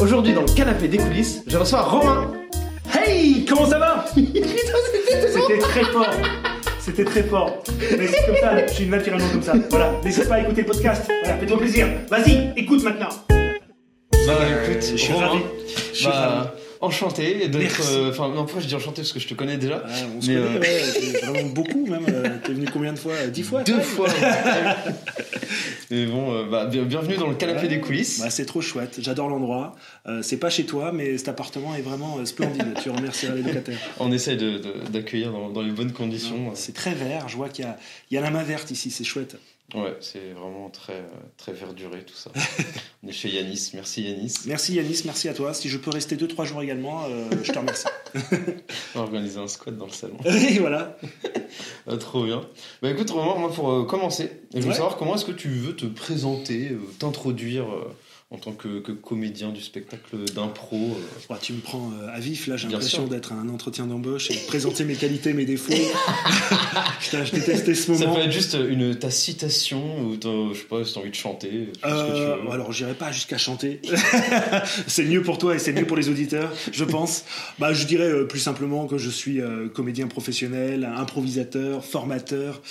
Aujourd'hui, dans le canapé des coulisses, je reçois Romain. Hey, comment ça va? C'était très fort. C'était très fort. Mais c'est comme ça, je suis naturellement comme ça. Voilà, n'hésite pas à écouter le podcast. Voilà, fais-toi plaisir. Vas-y, écoute maintenant. Bah écoute, je suis ravi. Je suis bah, enchanté d'être. Euh, Enfin, non, pourquoi je dis enchanté? Parce que je te connais déjà. Ouais, on se Mais, connaît, euh, ouais, vraiment beaucoup même. Euh, T'es venu combien de fois? Euh, Dix fois Deux fois. Mais bon, euh, bah, bien- bienvenue dans le canapé Ouais. des coulisses. Bah, c'est trop chouette, j'adore l'endroit. Euh, c'est pas chez toi, mais cet appartement est vraiment euh, splendide. tu remercieras les locataires. On de- de- d'accueillir dans, dans les bonnes conditions. C'est très vert, je vois qu'il y y a la main verte ici, c'est chouette. Ouais, c'est vraiment très, euh, très verduré tout ça. On est chez Yanis. Merci Yanis. Merci Yanis, merci à toi. Si je peux rester 2-3 jours également, euh, je te remercie. On va organiser un squat dans le salon. Et voilà. Ah, trop bien. Bah écoute, Romain, moi pour euh, commencer, je veux Ouais. savoir comment est-ce que tu veux te présenter, euh, t'introduire en tant que, que comédien du spectacle d'impro. euh. Ouais, tu me prends euh, à vif, là j'ai l'impression d'être un entretien d'embauche et de présenter mes qualités, mes défauts. Putain, je détestais ce Ça moment. peut être juste une, ta citation ou je sais pas si t'as envie de chanter. que tu Euh, alors j'irai pas jusqu'à chanter. c'est mieux pour toi et c'est mieux pour les auditeurs, je pense. Bah, je dirais euh, plus simplement que je suis euh, comédien professionnel, improvisateur, formateur,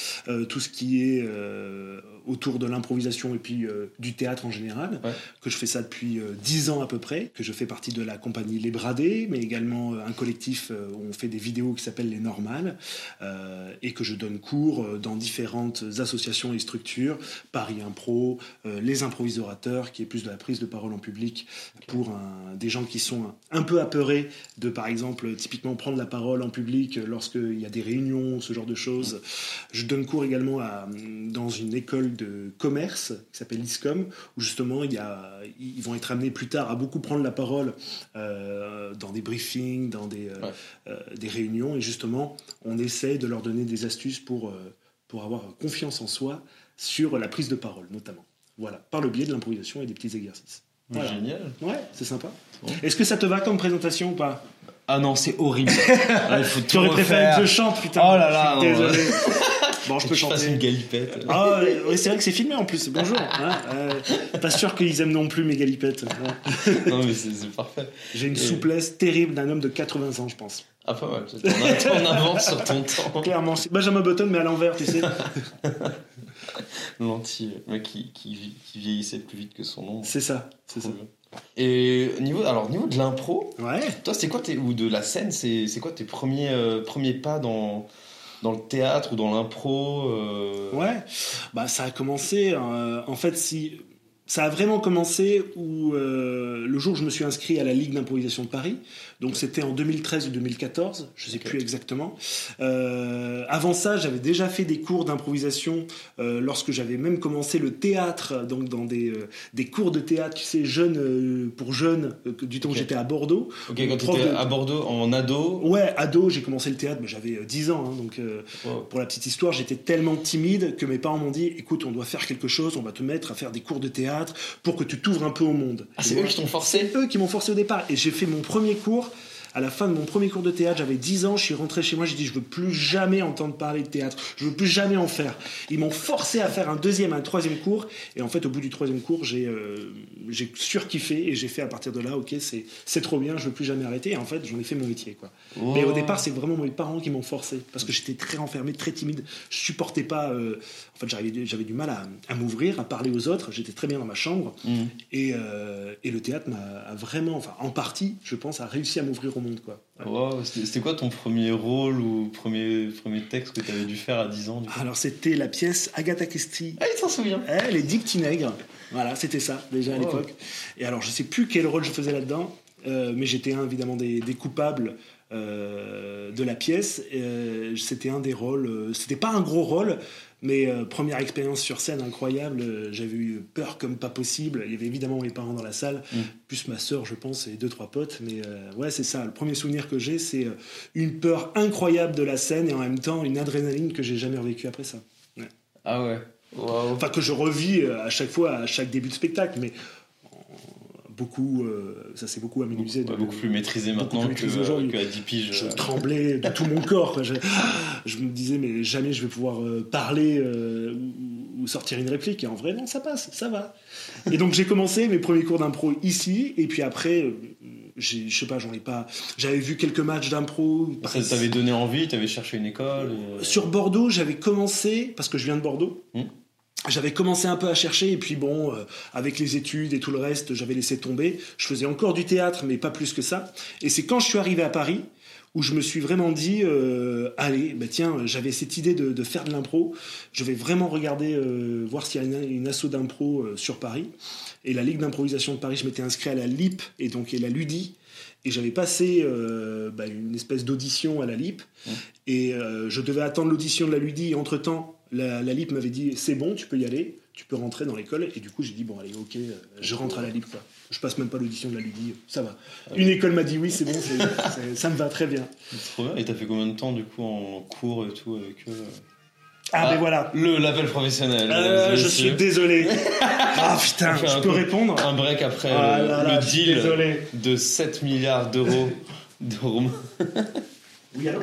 tout ce qui est euh, autour de l'improvisation et puis euh, du théâtre en général. Ouais. Que je fais ça depuis euh, 10 ans à peu près, que je fais partie de la compagnie Les Bradés, mais également euh, un collectif euh, où on fait des vidéos qui s'appelle Les Normales, euh, et que je donne cours euh, dans différentes associations et structures, Paris Impro, euh, Les Improvisorateurs, qui est plus de la prise de parole en public pour un- des gens qui sont un, un peu apeurés de, par exemple, typiquement prendre la parole en public euh, lorsqu'il y a des réunions, ce genre de choses. Je donne cours également à, dans une école de commerce qui s'appelle ISCOM, où justement il y a, ils vont être amenés plus tard à beaucoup prendre la parole euh, dans des briefings, dans des, euh, Ouais. euh, des réunions, et justement on essaye de leur donner des astuces pour, pour avoir confiance en soi sur la prise de parole notamment. Voilà, par le biais de l'improvisation et des petits exercices. Voilà. Génial. Ouais, c'est sympa. Bon. Est-ce que ça te va comme présentation ou pas? Ah non, c'est horrible. Ah, il faut tout préféré que je chante, putain. Oh là là, Je suis non, désolé. Bon, je peux que je fasse chanter. une galipette. Ah, ouais, c'est vrai que c'est filmé en plus. Bonjour. hein, euh, pas sûr qu'ils aiment non plus mes galipettes. Ouais. non mais c'est parfait. J'ai une souplesse terrible d'un homme de 80 ans, je pense. Ah pas mal. T'en avances sur ton temps. Clairement, Benjamin Button, mais à l'envers, tu sais. Lentille, le mec qui, qui, qui vieillissait plus vite que son nom. C'est ça, c'est ça. Bien. Et niveau, alors niveau de l'impro, Ouais. toi c'est quoi tes, ou de la scène, c'est c'est quoi tes premiers euh, premiers pas dans dans le théâtre ou dans l'impro euh, Ouais, bah ça a commencé. euh, en fait, si ça a vraiment commencé euh, le jour où je me suis inscrit à la Ligue d'improvisation de Paris, donc c'était en 2013 ou 2014, je sais Ok. plus exactement. Euh, avant ça, j'avais déjà fait des cours d'improvisation euh, lorsque j'avais même commencé le théâtre, donc dans des, euh, des cours de théâtre, tu sais, jeunes pour jeunes, du temps où Ok. j'étais à Bordeaux. Ok, quand tu étais de- à Bordeaux en ado. Ouais, ado, j'ai commencé le théâtre, mais j'avais euh, 10 ans, hein, donc. wow. pour la petite histoire, j'étais tellement timide que mes parents m'ont dit écoute, on doit faire quelque chose, on va te mettre à faire des cours de théâtre pour que tu t'ouvres un peu au monde. Ah, c'est eux qui t'ont forcé C'est eux qui m'ont forcé au départ. Et j'ai fait mon premier cours. À la fin de mon premier cours de théâtre, j'avais 10 ans, je suis rentré chez moi, j'ai dit je veux plus jamais entendre parler de théâtre, je veux plus jamais en faire. Ils m'ont forcé à faire un deuxième, un troisième cours, et en fait au bout du troisième cours, j'ai euh, j'ai surkiffé et j'ai fait à partir de là, ok, c'est trop bien, je veux plus jamais arrêter. Et en fait, j'en ai fait mon métier, quoi. Mais au départ, c'est vraiment mes parents qui m'ont forcé parce que j'étais très renfermé, très timide. Je supportais pas. euh, en fait, j'avais du mal à, à m'ouvrir, à parler aux autres. J'étais très bien dans ma chambre et, euh, et le théâtre m'a vraiment, enfin, en partie, je pense, a réussi à m'ouvrir au monde, quoi. Ouais. Wow, c'était quoi ton premier rôle ou premier, premier texte que tu avais dû faire à 10 ans du coup? Alors, c'était la pièce Agatha Christie. Ah, il s'en souvient Eh, les Dix petits nègres. Voilà, c'était ça déjà à Wow. l'époque. Et alors, je sais plus quel rôle je faisais là-dedans, euh, mais j'étais un évidemment des, des coupables euh, de la pièce. Euh, c'était un des rôles. c'était pas un gros rôle, mais euh, première expérience sur scène incroyable. euh, J'avais eu peur comme pas possible. Il y avait évidemment mes parents dans la salle, Mm. plus ma sœur, je pense, et deux trois potes. Mais euh, ouais, c'est ça. Le premier souvenir que j'ai, c'est une peur incroyable de la scène et en même temps une adrénaline que j'ai jamais revécue après ça. Ah ouais. Enfin, que je revis à chaque fois, à chaque début de spectacle, mais beaucoup, euh, ça s'est beaucoup de- beaucoup plus maîtrisé maintenant plus que, aujourd'hui. que à 10 piges. Je euh. tremblais de tout mon corps. quoi. Je, je me disais, mais jamais je vais pouvoir euh, parler euh, ou, ou sortir une réplique. Et en vrai, non, ça passe, ça va. et donc j'ai commencé mes premiers cours d'impro ici, et puis après, j'ai- je sais pas, j'en ai pas. J'avais vu quelques matchs d'impro. Ça t'avait donné envie, t'avais cherché une école Sur Bordeaux, j'avais commencé, parce que je viens de Bordeaux, Hmm. J'avais commencé un peu à chercher, et puis bon, euh, avec les études et tout le reste, j'avais laissé tomber. Je faisais encore du théâtre, mais pas plus que ça. Et c'est quand je suis arrivé à Paris où je me suis vraiment dit, euh, allez, bah tiens, j'avais cette idée de, de faire de l'impro. Je vais vraiment regarder, euh, voir s'il y a une, une asso d'impro euh, sur Paris. Et la Ligue d'improvisation de Paris, je m'étais inscrit à la LIP et donc et la LUDI. Et j'avais passé euh, bah, une espèce d'audition à la LIP. Et euh, je devais attendre l'audition de la LUDI. Et entre-temps, la, la LIP m'avait dit c'est bon, tu peux y aller, tu peux rentrer dans l'école. Et du coup, j'ai dit bon, allez, ok, euh, je rentre à la LIP. Quoi. Je passe même pas l'audition de la LUDI, ça va. Une école m'a dit oui, c'est bon, ça me va très bien. C'est trop bien. Et t'as fait combien de temps du coup en cours et tout avec eux Ah, Ah, mais voilà. Le l'appel professionnel. Euh, je suis désolé. Ah putain, je un peux coup- répondre Un break après Ah le, là là, le je suis deal désolé. de 7 milliards d'euros de Romain. Oui, allô?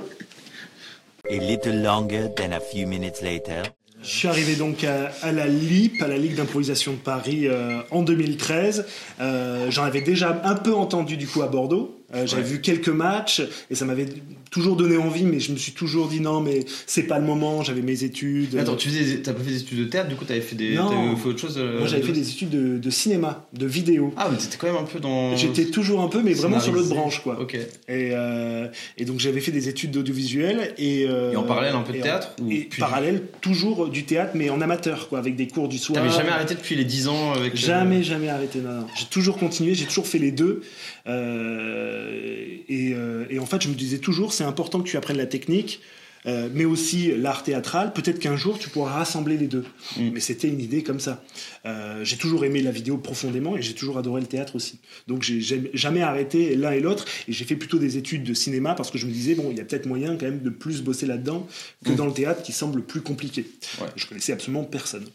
A little longer than a few minutes later. Je suis arrivé donc à, à la LIP, à la Ligue d'improvisation de Paris, euh, en 2013. Euh, J'en avais déjà un peu entendu du coup à Bordeaux. Euh, J'avais Ouais. vu quelques matchs et ça m'avait toujours donné envie, mais je me suis toujours dit non, mais c'est pas le moment. J'avais mes études. Attends, tu faisais, t'as pas fait des études de théâtre, du coup t'avais fait des, Non. t'avais fait autre chose. euh, Moi, j'avais de- fait des études de, de cinéma, de vidéo. Ah, mais t'étais quand même un peu dans. J'étais toujours un peu, mais vraiment sur l'autre branche, quoi. Ok. Et, euh, et donc j'avais fait des études d'audiovisuel et, euh, Et en parallèle, un peu de en- théâtre ou Et parallèle toujours du théâtre, mais en amateur, quoi, avec des cours du soir. T'avais jamais arrêté depuis les 10 ans avec. euh, Jamais, jamais arrêté. Non, non. J'ai toujours continué, j'ai toujours fait les deux. Euh, et, euh, et en fait, je me disais toujours, c'est important que tu apprennes la technique, euh, mais aussi l'art théâtral. Peut-être qu'un jour, tu pourras rassembler les deux. Mm. Mais c'était une idée comme ça. Euh, j'ai toujours aimé la vidéo profondément et j'ai toujours adoré le théâtre aussi. Donc, j'ai jamais arrêté l'un et l'autre. Et j'ai fait plutôt des études de cinéma parce que je me disais, bon, il y a peut-être moyen quand même de plus bosser là-dedans que Mm. dans le théâtre qui semble plus compliqué. Ouais. Je connaissais absolument personne.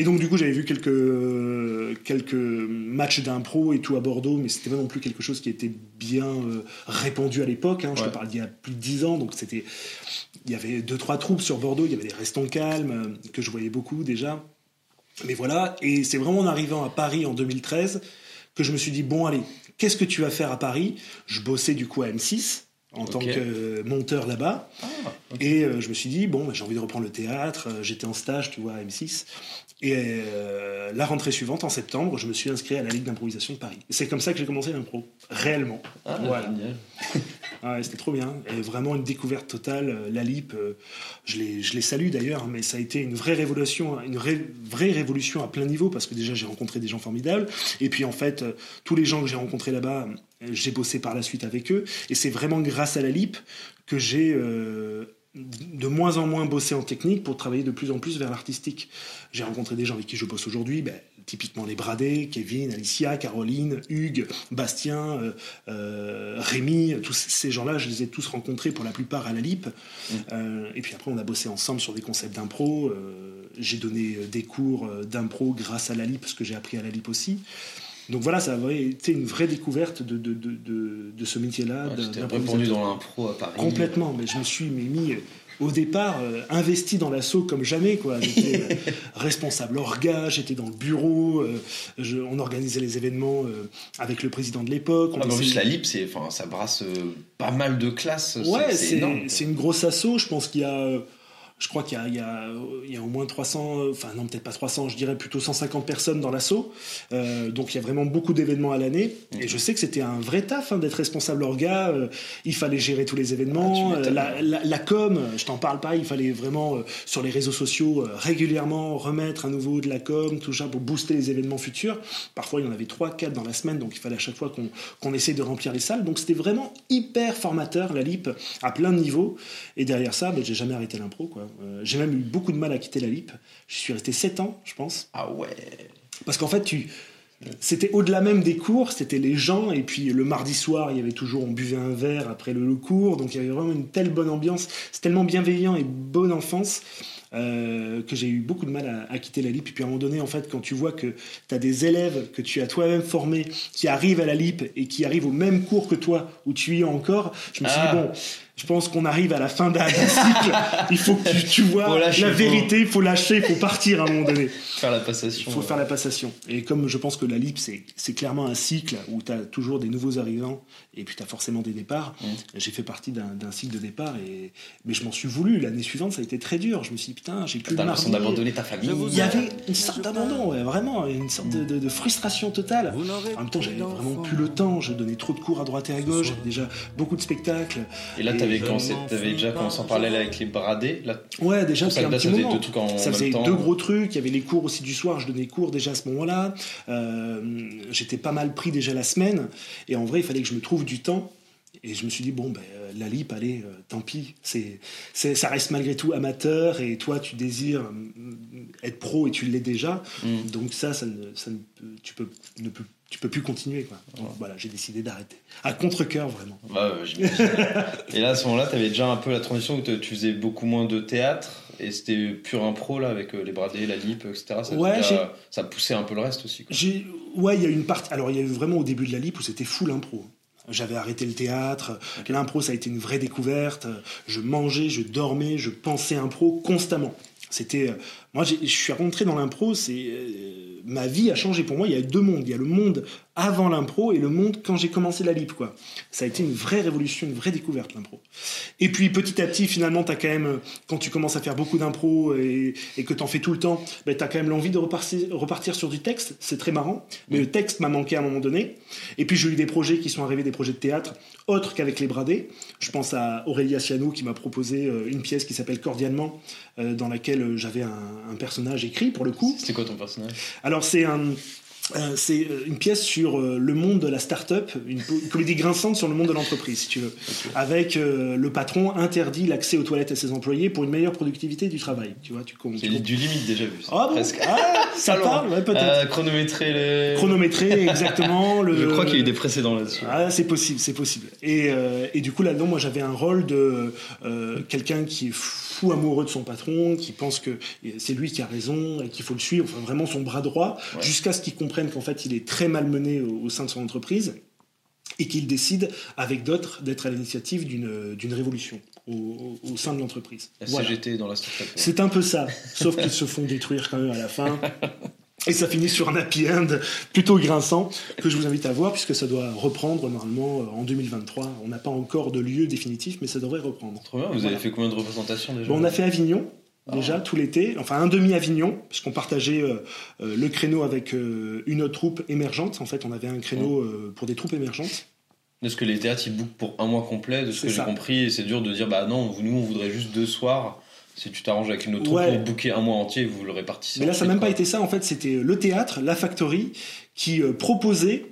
Et donc, du coup, j'avais vu quelques, quelques matchs d'impro et tout à Bordeaux, mais c'était pas non plus quelque chose qui était bien euh, répandu à l'époque. hein. Je Ouais. te parle d'il y a plus de dix ans, donc c'était. Il y avait deux, trois troupes sur Bordeaux, il y avait des Restons Calmes, euh, que je voyais beaucoup déjà. Mais voilà, et c'est vraiment en arrivant à Paris en 2013 que je me suis dit, bon, allez, qu'est-ce que tu vas faire à Paris? Je bossais du coup à M6 en tant que monteur là-bas. Ah. Et euh, je me suis dit, bon, bah, j'ai envie de reprendre le théâtre. Euh, J'étais en stage, tu vois, à M6. Et euh, la rentrée suivante, en septembre, je me suis inscrit à la Ligue d'improvisation de Paris. C'est comme ça que j'ai commencé l'impro, réellement. Ah, Voilà. Ah ouais, c'était trop bien. Et vraiment une découverte totale. Euh, La LIP, euh, je les, je les salue d'ailleurs, mais ça a été une vraie révolution, une ré- vraie révolution à plein niveau, parce que déjà j'ai rencontré des gens formidables. Et puis en fait, euh, tous les gens que j'ai rencontrés là-bas, j'ai bossé par la suite avec eux. Et c'est vraiment grâce à la LIP que j'ai de moins en moins bossé en technique pour travailler de plus en plus vers l'artistique. J'ai rencontré des gens avec qui je bosse aujourd'hui, ben, typiquement les Bradé, Kevin, Alicia, Caroline, Hugues, Bastien, euh, euh, Rémi, tous ces gens-là, je les ai tous rencontrés pour la plupart à la LIP. Euh, et puis après, on a bossé ensemble sur des concepts d'impro. J'ai donné des cours d'impro grâce à la LIP, parce que j'ai appris à la LIP aussi. Donc voilà, ça a été une vraie découverte de, de, de, de, ce métier-là. Ouais, J'étais répandu dans l'impro à Paris. Complètement, mais je me suis mis euh, au départ euh, investi dans l'assaut comme jamais quoi. J'étais euh, responsable orga, j'étais dans le bureau, euh, je- on organisait les événements avec le président de l'époque. on Ah, mais en plus, essayait- la LIP, c'est, enfin, ça brasse pas mal de classes. c'est- Ouais, c'est c'est une grosse asso. Je pense qu'il y a, je crois qu'il y y, y a au moins 300, euh, enfin non peut-être pas 300, je dirais plutôt 150 personnes dans l'asso. Euh, donc il y a vraiment beaucoup d'événements à l'année. Et je sais que c'était un vrai taf hein, d'être responsable orga. euh, il fallait gérer tous les événements. Ah, la, la- la com, je t'en parle pas. Il fallait vraiment euh, sur les réseaux sociaux euh, régulièrement remettre à nouveau de la com, tout ça pour booster les événements futurs. Parfois il y en avait 3 4 dans la semaine, donc il fallait à chaque fois qu'on qu'on essaye de remplir les salles. Donc c'était vraiment hyper formateur la LIP à plein de niveaux. Et derrière ça, ben, j'ai jamais arrêté l'impro. quoi. Euh, j'ai même eu beaucoup de mal à quitter la LIP. Je suis resté 7 ans, je pense. Ah ouais. Parce qu'en fait, tu. C'était au-delà même des cours, c'était les gens, et puis le mardi soir, il y avait toujours, on buvait un verre après le, le cours, donc il y avait vraiment une telle bonne ambiance, c'est tellement bienveillant et bonne enfance, euh, que j'ai eu beaucoup de mal à, à quitter la LIP. Et puis à un moment donné, en fait, quand tu vois que tu as des élèves que tu as toi-même formés, qui arrivent à la LIP et qui arrivent au même cours que toi, où tu y es encore, je me suis Ah. dit, bon, Je pense qu'on arrive à la fin d'un cycle. Il faut que tu, tu vois Faut lâcher, la vérité, il faut lâcher, il faut partir à un moment donné. Faire la passation. Il faut faire la passation. Et comme je pense que la LIP, c'est clairement un cycle où tu as toujours des nouveaux arrivants et puis tu as forcément des départs. J'ai fait partie d'un cycle de départ, et, mais je m'en suis voulu. L'année suivante, ça a été très dur. Je me suis dit, putain, j'ai plus T'as l'impression d'abandonner ta famille. Il y avait une sorte d'abandon, ouais, vraiment, une sorte de, de- de frustration totale. En même temps, j'avais vraiment plus le temps. Je donnais trop de cours à droite et à gauche. J'avais déjà beaucoup de spectacles. Et là, Et- t'avais déjà commencé en parallèle avec les bradés. Là, Ouais, déjà, Pour ça, c'était un là, petit ça faisait moment. deux trucs en ça même faisait temps. deux gros trucs. Il y avait les cours aussi du soir. Je donnais cours déjà à ce moment-là. Euh, J'étais pas mal pris déjà la semaine. Et en vrai, il fallait que je me trouve du temps. Et je me suis dit, bon, ben, euh, la LIP, allez, euh, tant pis. C'est, c'est, ça reste malgré tout amateur. Et toi, tu désires euh, être pro et tu l'es déjà. Mm. Donc ça, ça ne, ça ne tu, peux, ne peux, tu peux plus continuer. Quoi. Donc voilà, j'ai décidé d'arrêter. À contre-coeur, vraiment. Bah. Et là, à ce moment-là, t'avais déjà un peu la transition où tu faisais beaucoup moins de théâtre et c'était pur impro là avec euh, les bradés, la lip, etc. Ça, Ouais, déjà- ça poussait un peu le reste aussi. quoi. J'ai, ouais, il y a une partie. Alors, il y a eu vraiment au début de la LIP où c'était full impro. J'avais arrêté le théâtre. L'impro, ça a été une vraie découverte. Je mangeais, je dormais, je pensais impro constamment. C'était, euh, moi, je suis rentré dans l'impro. C'est euh, ma vie a changé pour moi. Il y a deux mondes. Il y a le monde avant l'impro et le monde quand j'ai commencé la LIP. Ça a été une vraie révolution, une vraie découverte l'impro. Et puis petit à petit, finalement, as quand même, quand tu commences à faire beaucoup d'impro et, et que t'en fais tout le temps, ben, tu as quand même l'envie de repartir, sur du texte. C'est très marrant. Mais le texte m'a manqué à un moment donné. Et puis j'ai eu des projets qui sont arrivés, des projets de théâtre, autres qu'avec les bradés. Je pense à Aurélia Ciano qui m'a proposé euh, une pièce qui s'appelle Cordialement, euh, dans laquelle j'avais un, un personnage écrit pour le coup. C'était quoi ton personnage? Alors c'est un, euh, c'est euh, une pièce sur euh, le monde de la start-up, une, une comédie grinçante sur le monde de l'entreprise, si tu veux. Avec euh, le patron interdit l'accès aux toilettes à ses employés pour une meilleure productivité du travail. Tu vois, tu comptes. C'est du limite déjà vu. ça. Ah bon? Presque. Ah, ça parle, ouais, peut-être. Chronométrer les. Chronométré, exactement. Le... Je crois qu'il y a eu des précédents là-dessus. Ah, c'est possible, c'est possible. Et, et du coup, là-dedans, moi, j'avais un rôle de quelqu'un qui est fou amoureux de son patron, qui pense que c'est lui qui a raison et qu'il faut le suivre, enfin vraiment son bras droit, Ouais. jusqu'à ce qu'il comprenne qu'en fait, il est très malmené au, au sein de son entreprise et qu'il décide, avec d'autres, d'être à l'initiative d'une révolution au, au- sein de l'entreprise. La Voilà. CGT dans la. C'est un peu ça, sauf qu'ils se font détruire quand même à la fin. Et ça finit sur un happy end plutôt grinçant que je vous invite à voir puisque ça doit reprendre normalement euh, en 2023. On n'a pas encore de lieu définitif, mais ça devrait reprendre. Trop bien. Vous Voilà. avez fait combien de représentations déjà Bon, on a fait Avignon déjà tout l'été, enfin un demi Avignon, puisqu'on partageait euh, euh, le créneau avec euh, une autre troupe émergente. En fait, on avait un créneau pour des troupes émergentes. Est-ce que les théâtres ils bookent pour un mois complet de ce que j'ai compris et c'est dur de dire bah non nous on voudrait juste deux soirs si tu t'arranges avec une autre troupe Ouais. pour booker un mois entier vous le répartissez Mais là, ça n'a même pas été ça. En fait, c'était le théâtre, la factory, qui euh, proposait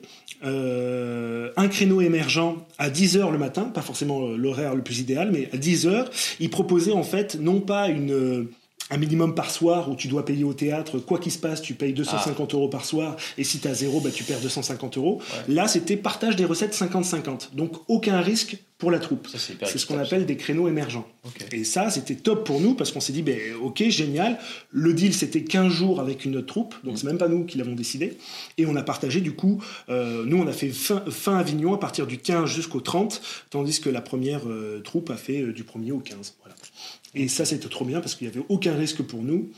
euh, un créneau émergent à 10h le matin, pas forcément euh, l'horaire le plus idéal, mais à 10h, il proposait en fait non pas une euh, un minimum par soir où tu dois payer au théâtre, quoi qu'il se passe, tu payes 250 euros par soir, et si tu as zéro, bah, tu perds 250 euros. Là, c'était partage des recettes 50-50. Donc, aucun risque pour la troupe. C'est ce qu'on appelle des créneaux émergents. Et ça, c'était top pour nous parce qu'on s'est dit, ben, ok, génial. Le deal, c'était 15 jours avec une autre troupe, donc c'est même pas nous qui l'avons décidé. Et on a partagé, du coup, euh, nous, on a fait fin, fin Avignon à partir du 15 jusqu'au 30, tandis que la première euh, troupe a fait euh, du 1er au 15. Voilà. Et ça, c'était trop bien parce qu'il n'y avait aucun risque pour nous.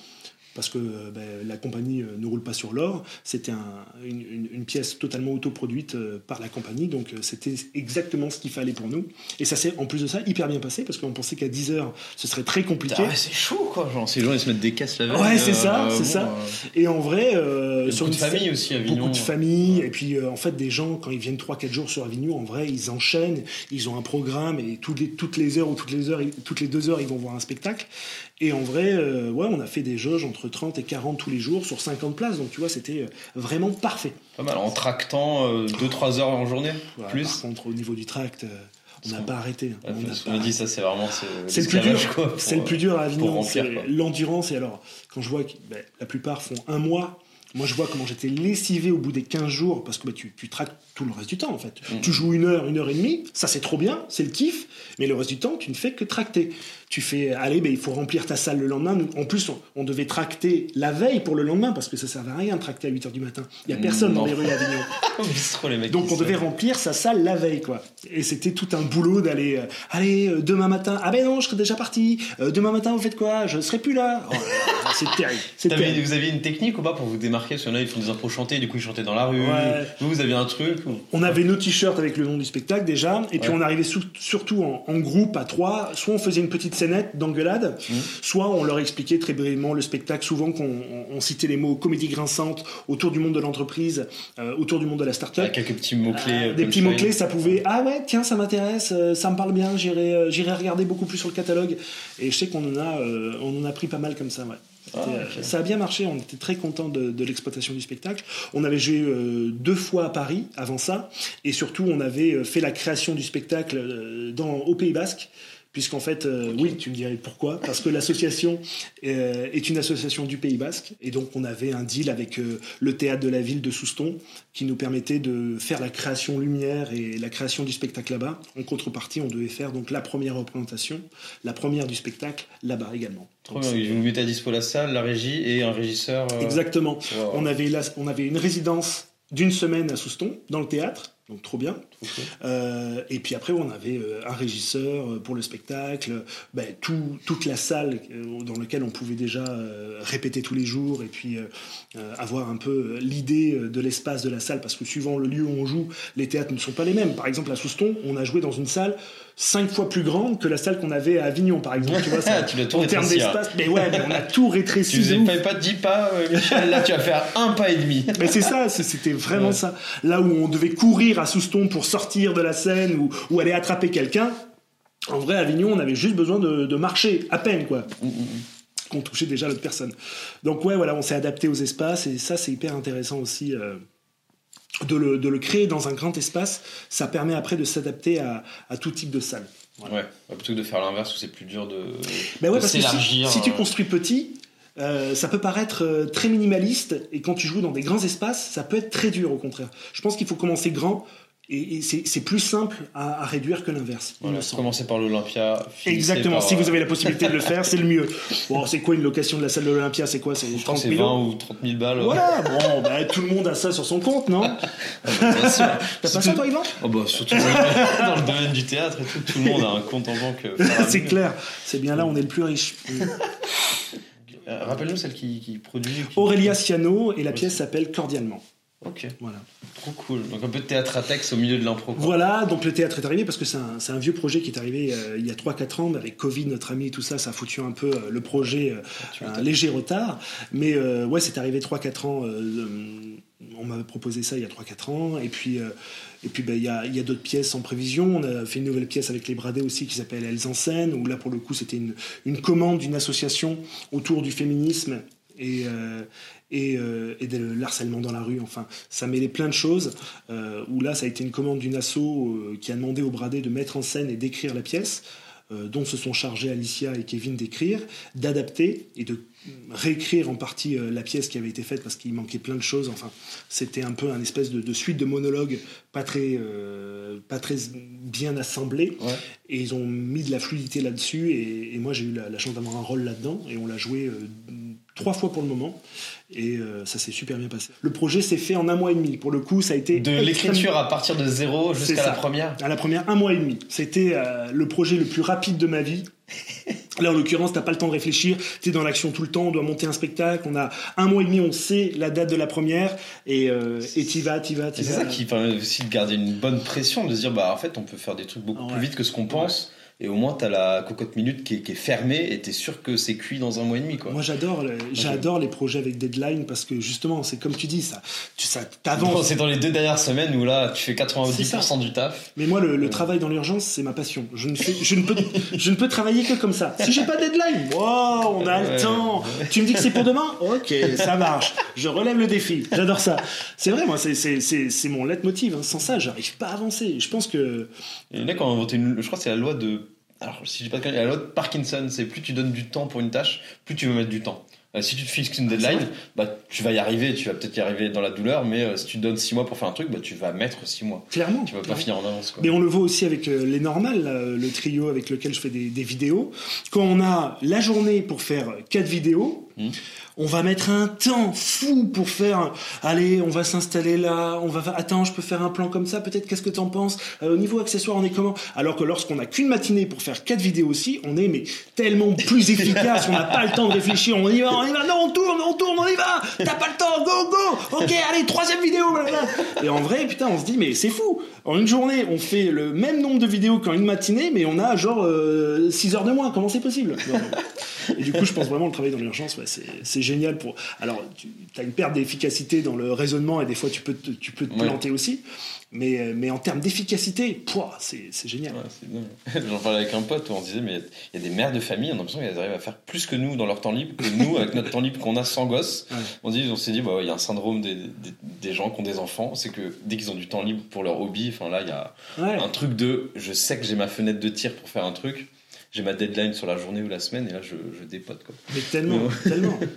Parce que ben, la compagnie euh, ne roule pas sur l'or, c'était un- une, une- une pièce totalement autoproduite euh, par la compagnie, donc c'était exactement ce qu'il fallait pour nous. Et ça s'est en plus de ça hyper bien passé parce qu'on pensait qu'à 10 heures ce serait très compliqué. Ah c'est chaud quoi genre ces gens ils se mettent des caisses la veille Ouais, c'est euh, ça, bon, c'est ça. Et en vrai, euh, sur beaucoup de une familles aussi Avignon beaucoup de familles, et puis euh, en fait des gens quand ils viennent 3-4 jours sur Avignon, en vrai ils enchaînent, ils ont un programme et toutes les, toutes les heures ou toutes les heures, toutes les deux heures ils vont voir un spectacle. Et en vrai, euh, ouais, on a fait des jauges entre 30 et 40 tous les jours sur 50 places, donc tu vois c'était euh, vraiment parfait. pas mal en tractant 2-3 heures en journée plus Par contre au niveau du tract, euh, on n'a pas arrêté. On parce pas a dit ça c'est vraiment c'est le plus dur. C'est le plus dur à Avignon, l'endurance. Et alors, quand je vois que ben, la plupart font un mois Moi, je vois comment j'étais lessivé au bout des 15 jours parce que bah, tu, tu traques tout le reste du temps en fait. Mm. Tu joues une heure, une heure et demie, ça c'est trop bien, c'est le kiff, mais le reste du temps, tu ne fais que tracter. Tu fais, allez, ben, il faut remplir ta salle le lendemain. Nous, En plus, on, on devait tracter la veille pour le lendemain parce que ça servait à rien de tracter à 8 heures du matin. Il n'y a personne dans les rues à Avignon. Au bistrot, les mecs. Donc on devait remplir sa salle la veille, quoi. Et c'était tout un boulot d'aller, euh, allez, euh, demain matin, ah ben non, je serai déjà parti. Euh, demain matin, vous faites quoi? Je serai plus là. Oh c'est terrible. Terrible. vous aviez une technique ou pas pour vous démarquer? Parce qu'il y en a, ils font des impros chantés, du coup ils chantaient dans la rue. Ouais. Vous, vous aviez un truc ou- On avait nos t-shirts avec le nom du spectacle déjà, et puis on arrivait surtout en, en groupe à trois. Soit on faisait une petite scénette d'engueulade, Mmh. soit on leur expliquait très brièvement le spectacle. Souvent qu'on on- on citait les mots comédie grinçante, autour du monde de l'entreprise, euh, autour du monde de la start-up. Quelques petits mots-clés. Euh, euh, des petits mots-clés, ça pouvait. Ah ouais, tiens, ça m'intéresse, euh, ça me parle bien, j'irai j'irai regarder beaucoup plus sur le catalogue. Et je sais qu'on en, a, euh, on en a pris pas mal comme ça, ouais. Ah. Ça a bien marché, on était très contents de, de l'exploitation du spectacle. On avait joué euh, deux fois à Paris avant ça, et surtout on avait fait la création du spectacle dans, au Pays Basque. Puisqu'en fait, euh, oui, tu me dirais pourquoi Parce que l'association euh, est une association du Pays Basque, et donc on avait un deal avec euh, le théâtre de la ville de Souston, qui nous permettait de faire la création lumière et la création du spectacle là-bas. En contrepartie, on devait faire donc la première représentation, la première du spectacle là-bas également. Donc, vous mettez à dispo la salle, la régie et un régisseur. euh, Exactement. wow. On avait, là, on avait une résidence d'une semaine à Souston, dans le théâtre, donc trop bien. Euh, et puis après, on avait euh, un régisseur euh, pour le spectacle, ben, tout- toute la salle dans laquelle on pouvait déjà répéter tous les jours et puis euh, avoir un peu l'idée de l'espace de la salle, parce que suivant le lieu où on joue, les théâtres ne sont pas les mêmes. Par exemple, à Souston, on a joué dans une salle cinq fois plus grande que la salle qu'on avait à Avignon, par exemple. Tu vois, ça, Tu tout en termes hein. d'espace, mais ouais, mais on a tout rétréci. Tu faisais pas, pas 10 pas, euh, Michel, là tu vas faire un pas et demi. Mais c'est ça, c'était vraiment Ouais. ça. Là où on devait courir à Souston pour sortir de la scène ou, ou aller attraper quelqu'un, en vrai, à Avignon, on avait juste besoin de, de marcher, à peine, quoi. Qu'on touchait déjà l'autre personne. Donc, ouais, voilà, on s'est adapté aux espaces et ça, c'est hyper intéressant aussi. euh, de, le, de le créer dans un grand espace, ça permet après de s'adapter à, à tout type de salle. Voilà. Ouais, plutôt que de faire l'inverse où c'est plus dur de, Ben ouais, de parce que si tu euh, construis petit, euh, ça peut paraître euh, très minimaliste et quand tu joues dans des grands espaces, ça peut être très dur au contraire. Je pense qu'il faut commencer grand et, et c'est plus simple à, à réduire que l'inverse. il Voilà, commencer par l'Olympia. Exactement, par, si vous euh, avez la possibilité de le faire, c'est le mieux. Bon, c'est quoi une location de la salle de l'Olympia C'est quoi C'est Je crois 30 que c'est 000 20 euros ou 30 000 balles. Voilà, bon, bah, tout le monde a ça sur son compte, non Bien sûr. T'as pas ça toi, Yvan Oh bah, surtout dans le, domaine du théâtre et tout, tout le monde a un compte en banque. euh, C'est clair, c'est bien là, on est le plus riche. Euh, Rappelle-nous celle qui, qui produit. qui- Aurélia Ciano et la pièce s'appelle Cordialement. Ok, Voilà. trop cool. Donc un peu de théâtre à texte au milieu de l'impro. Voilà, donc le théâtre est arrivé parce que c'est un, un vieux projet qui est arrivé euh, il y a 3-4 ans, mais avec Covid, notre ami, tout ça, ça a foutu un peu euh, le projet euh, Tu un léger retard. Mais ouais, c'est arrivé 3-4 ans. on m'avait proposé ça il y a 3-4 ans. Et puis, et puis ben, il y a, y a d'autres pièces en prévision. On a fait une nouvelle pièce avec les Bradés aussi qui s'appelle Elles en scène, où là, pour le coup, c'était une, une commande d'une association autour du féminisme. Et, euh, et, euh, et de l'harcèlement dans la rue, enfin, ça mêlait plein de choses. Euh, où là, ça a été une commande d'une asso euh, qui a demandé aux Bradés de mettre en scène et d'écrire la pièce, euh, dont se sont chargés Alicia et Kevin d'écrire, d'adapter et de réécrire en partie la pièce qui avait été faite parce qu'il manquait plein de choses. Enfin, c'était un peu un espèce de, de suite de monologues pas très, pas très bien assemblés. Ouais. Et ils ont mis de la fluidité là-dessus. Et, et moi, j'ai eu la, la chance d'avoir un rôle là-dedans. Et on l'a joué trois fois pour le moment. Et euh, ça s'est super bien passé. Le projet s'est fait en un mois et demi. Pour le coup, ça a été. De extrêmement- l'écriture à partir de zéro C'est jusqu'à la première. à la première, un mois et demi. C'était euh, le projet le plus rapide de ma vie. Là, en l'occurrence, t'as pas le temps de réfléchir. T'es dans l'action tout le temps. On doit monter un spectacle. On a un mois et demi. On sait la date de la première. Et euh, t'y vas, t'y vas, t'y c'est vas. ça qui permet aussi de garder une bonne pression, de se dire bah en fait on peut faire des trucs beaucoup Ouais. plus vite que ce qu'on pense. Et au moins t'as la cocotte minute qui est, qui est fermée et t'es sûr que c'est cuit dans un mois et demi quoi. Moi, j'adore, j'adore les projets avec deadline parce que justement, c'est comme tu dis, ça, tu, ça t'avance. c'est dans les deux dernières semaines où là tu fais 90% du taf. Mais moi, le, le travail dans l'urgence, c'est ma passion. Je ne, fais, je, ne peux, je ne peux travailler que comme ça. Si j'ai pas de deadline, wow, on a Ouais. le temps. Tu me dis que c'est pour demain? Ok, ça marche. Je relève le défi. J'adore ça. C'est vrai, moi, c'est, c'est, c'est, c'est mon leitmotiv. hein. Sans ça, j'arrive pas à avancer. Je pense que. Et les mecs ont inventé une, je crois que c'est la loi de alors si j'ai pas de conneries, la loi de Parkinson, c'est plus tu donnes du temps pour une tâche, plus tu veux mettre du temps. Euh, si tu te fixes une deadline, bah, tu vas y arriver, tu vas peut-être y arriver dans la douleur, mais euh, si tu te donnes 6 mois pour faire un truc, bah, tu vas mettre 6 mois. Clairement. Tu vas pas finir en avance. Quoi. Mais on le voit aussi avec euh, les normales, le trio avec lequel je fais des, des vidéos. Quand on a la journée pour faire quatre vidéos, Mhm. On va mettre un temps fou pour faire. Allez, on va s'installer là. On va. Attends, je peux faire un plan comme ça. Peut-être. Qu'est-ce que t'en penses? Euh, Au niveau accessoires, on est comment? Alors que lorsqu'on a qu'une matinée pour faire quatre vidéos aussi, on est mais tellement plus efficace. on n'a pas le temps de réfléchir. On y va, on y va. Non, on tourne, on tourne, on y va. T'as pas le temps. Go, go. Ok, allez, troisième vidéo. Et en vrai, putain, on se dit mais c'est fou. En une journée, on fait le même nombre de vidéos qu'en une matinée, mais on a genre 6 heures de moins. Comment c'est possible? Et du coup, je pense vraiment le travail dans l'urgence, ouais, c'est génial pour. Alors, tu as une perte d'efficacité dans le raisonnement et des fois tu peux te, tu peux te Ouais. planter aussi, mais euh, mais en termes d'efficacité, c'est génial. Ouais. J'en parlais avec un pote où on disait, mais il y a des mères de famille, on a l'impression qu'elles arrivent à faire plus que nous dans leur temps libre, que nous, avec notre temps libre qu'on a sans gosse. On, dit, on s'est dit, bah, il y a un syndrome des, des, des gens qui ont des enfants, c'est que dès qu'ils ont du temps libre pour leur hobby, enfin là, il y a un truc de, je sais que j'ai ma fenêtre de tir pour faire un truc, j'ai ma deadline sur la journée ou la semaine, et là, je, je dépote. Quoi. Mais tellement, tellement.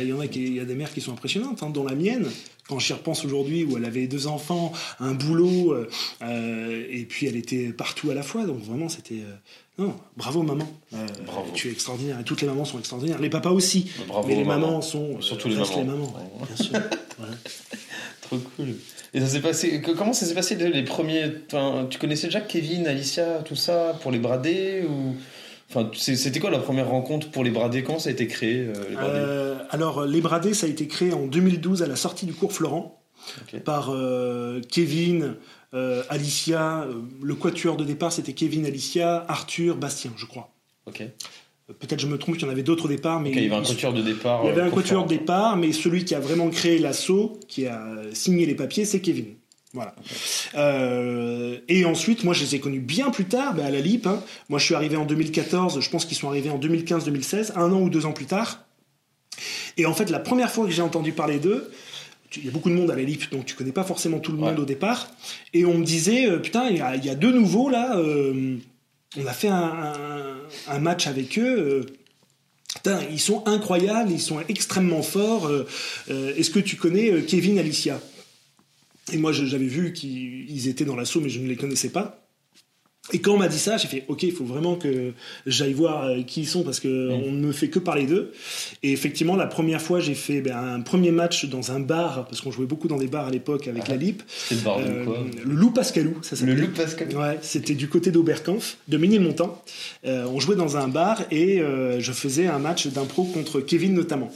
Il y en a qui, il y a des mères qui sont impressionnantes, hein, dont la mienne. Quand j'y repense aujourd'hui, où elle avait deux enfants, un boulot, euh, euh, et puis elle était partout à la fois. Donc vraiment, c'était euh, non, bravo maman. Euh, Bravo. Tu es extraordinaire. Et toutes les mamans sont extraordinaires. Les papas aussi. Bravo, mais les maman. mamans sont Surtout les mamans. ouais, bien sûr. Voilà. Trop cool. Et ça s'est passé, comment ça s'est passé les premiers, enfin, tu connaissais déjà Kevin, Alicia, tout ça, pour les bradés ou... Enfin, c'était quoi la première rencontre pour les bradés? Quand ça a été créé, euh, les Euh, alors, Les Bradés, ça a été créé en 2012 à la sortie du cours Florent par euh, Kevin, Alicia. le quatuor de départ, c'était Kevin, Alicia, Arthur, Bastien, je crois. Ok. Euh, Peut-être je me trompe, il y en avait d'autres au départ, mais il y avait un quatuor de départ. il y avait euh, un pour quatuor de départ, mais celui qui a vraiment créé l'assaut, qui a signé les papiers, c'est Kevin. Voilà. Euh, et ensuite, moi, je les ai connus bien plus tard, bah, à la LIP. hein. Moi, je suis arrivé en 2014, je pense qu'ils sont arrivés en 2015-2016, un an ou deux ans plus tard. Et en fait, la première fois que j'ai entendu parler d'eux, il y a beaucoup de monde à la LIP, donc tu connais pas forcément tout le monde Ouais. au départ. Et on me disait, euh, putain, il y, a- il y a deux nouveaux là. euh, on a fait un, match avec eux. euh, putain, ils sont incroyables, ils sont extrêmement forts. euh, euh, Est-ce que tu connais Kevin Alicia? Et moi, j'avais vu qu'ils ils étaient dans l'assaut, mais je ne les connaissais pas. Et quand on m'a dit ça, j'ai fait OK, il faut vraiment que j'aille voir euh, qui ils sont parce que Mm. on ne me fait que parler d'eux. Et effectivement, la première fois, j'ai fait ben, un premier match dans un bar parce qu'on jouait beaucoup dans des bars à l'époque avec Ah. la LIP. C'était le bar de Euh, quoi le Loup Pascalou, ça Le s'appelait. loup Pascal. Ouais, c'était du côté d'Oberkampf, de Ménilmontant. Euh, on jouait dans un bar et euh, je faisais un match d'impro contre Kevin notamment.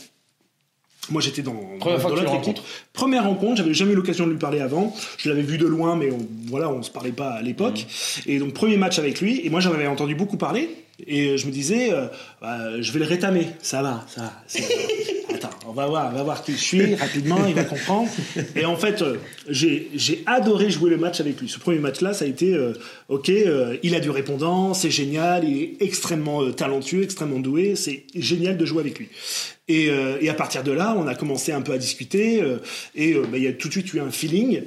Moi j'étais dans, Première dans l'autre équipe. rencontres. Première rencontre, j'avais jamais eu l'occasion de lui parler avant. Je l'avais vu de loin, mais on, voilà, on se parlait pas à l'époque. Mmh. Et donc premier match avec lui. Et moi j'en avais entendu beaucoup parler. Et je me disais, euh, bah, je vais le rétamer. Ça va, ça. va, c'est- On va voir, on va voir qui je suis rapidement. Il va comprendre. Et en fait, euh, j'ai adoré jouer le match avec lui. Ce premier match-là, ça a été, euh, ok, euh, il a du répondant, c'est génial, il est extrêmement talentueux, extrêmement doué. C'est génial de jouer avec lui. Et, à partir de là, on a commencé un peu à discuter et bah, il y a tout de suite eu un feeling.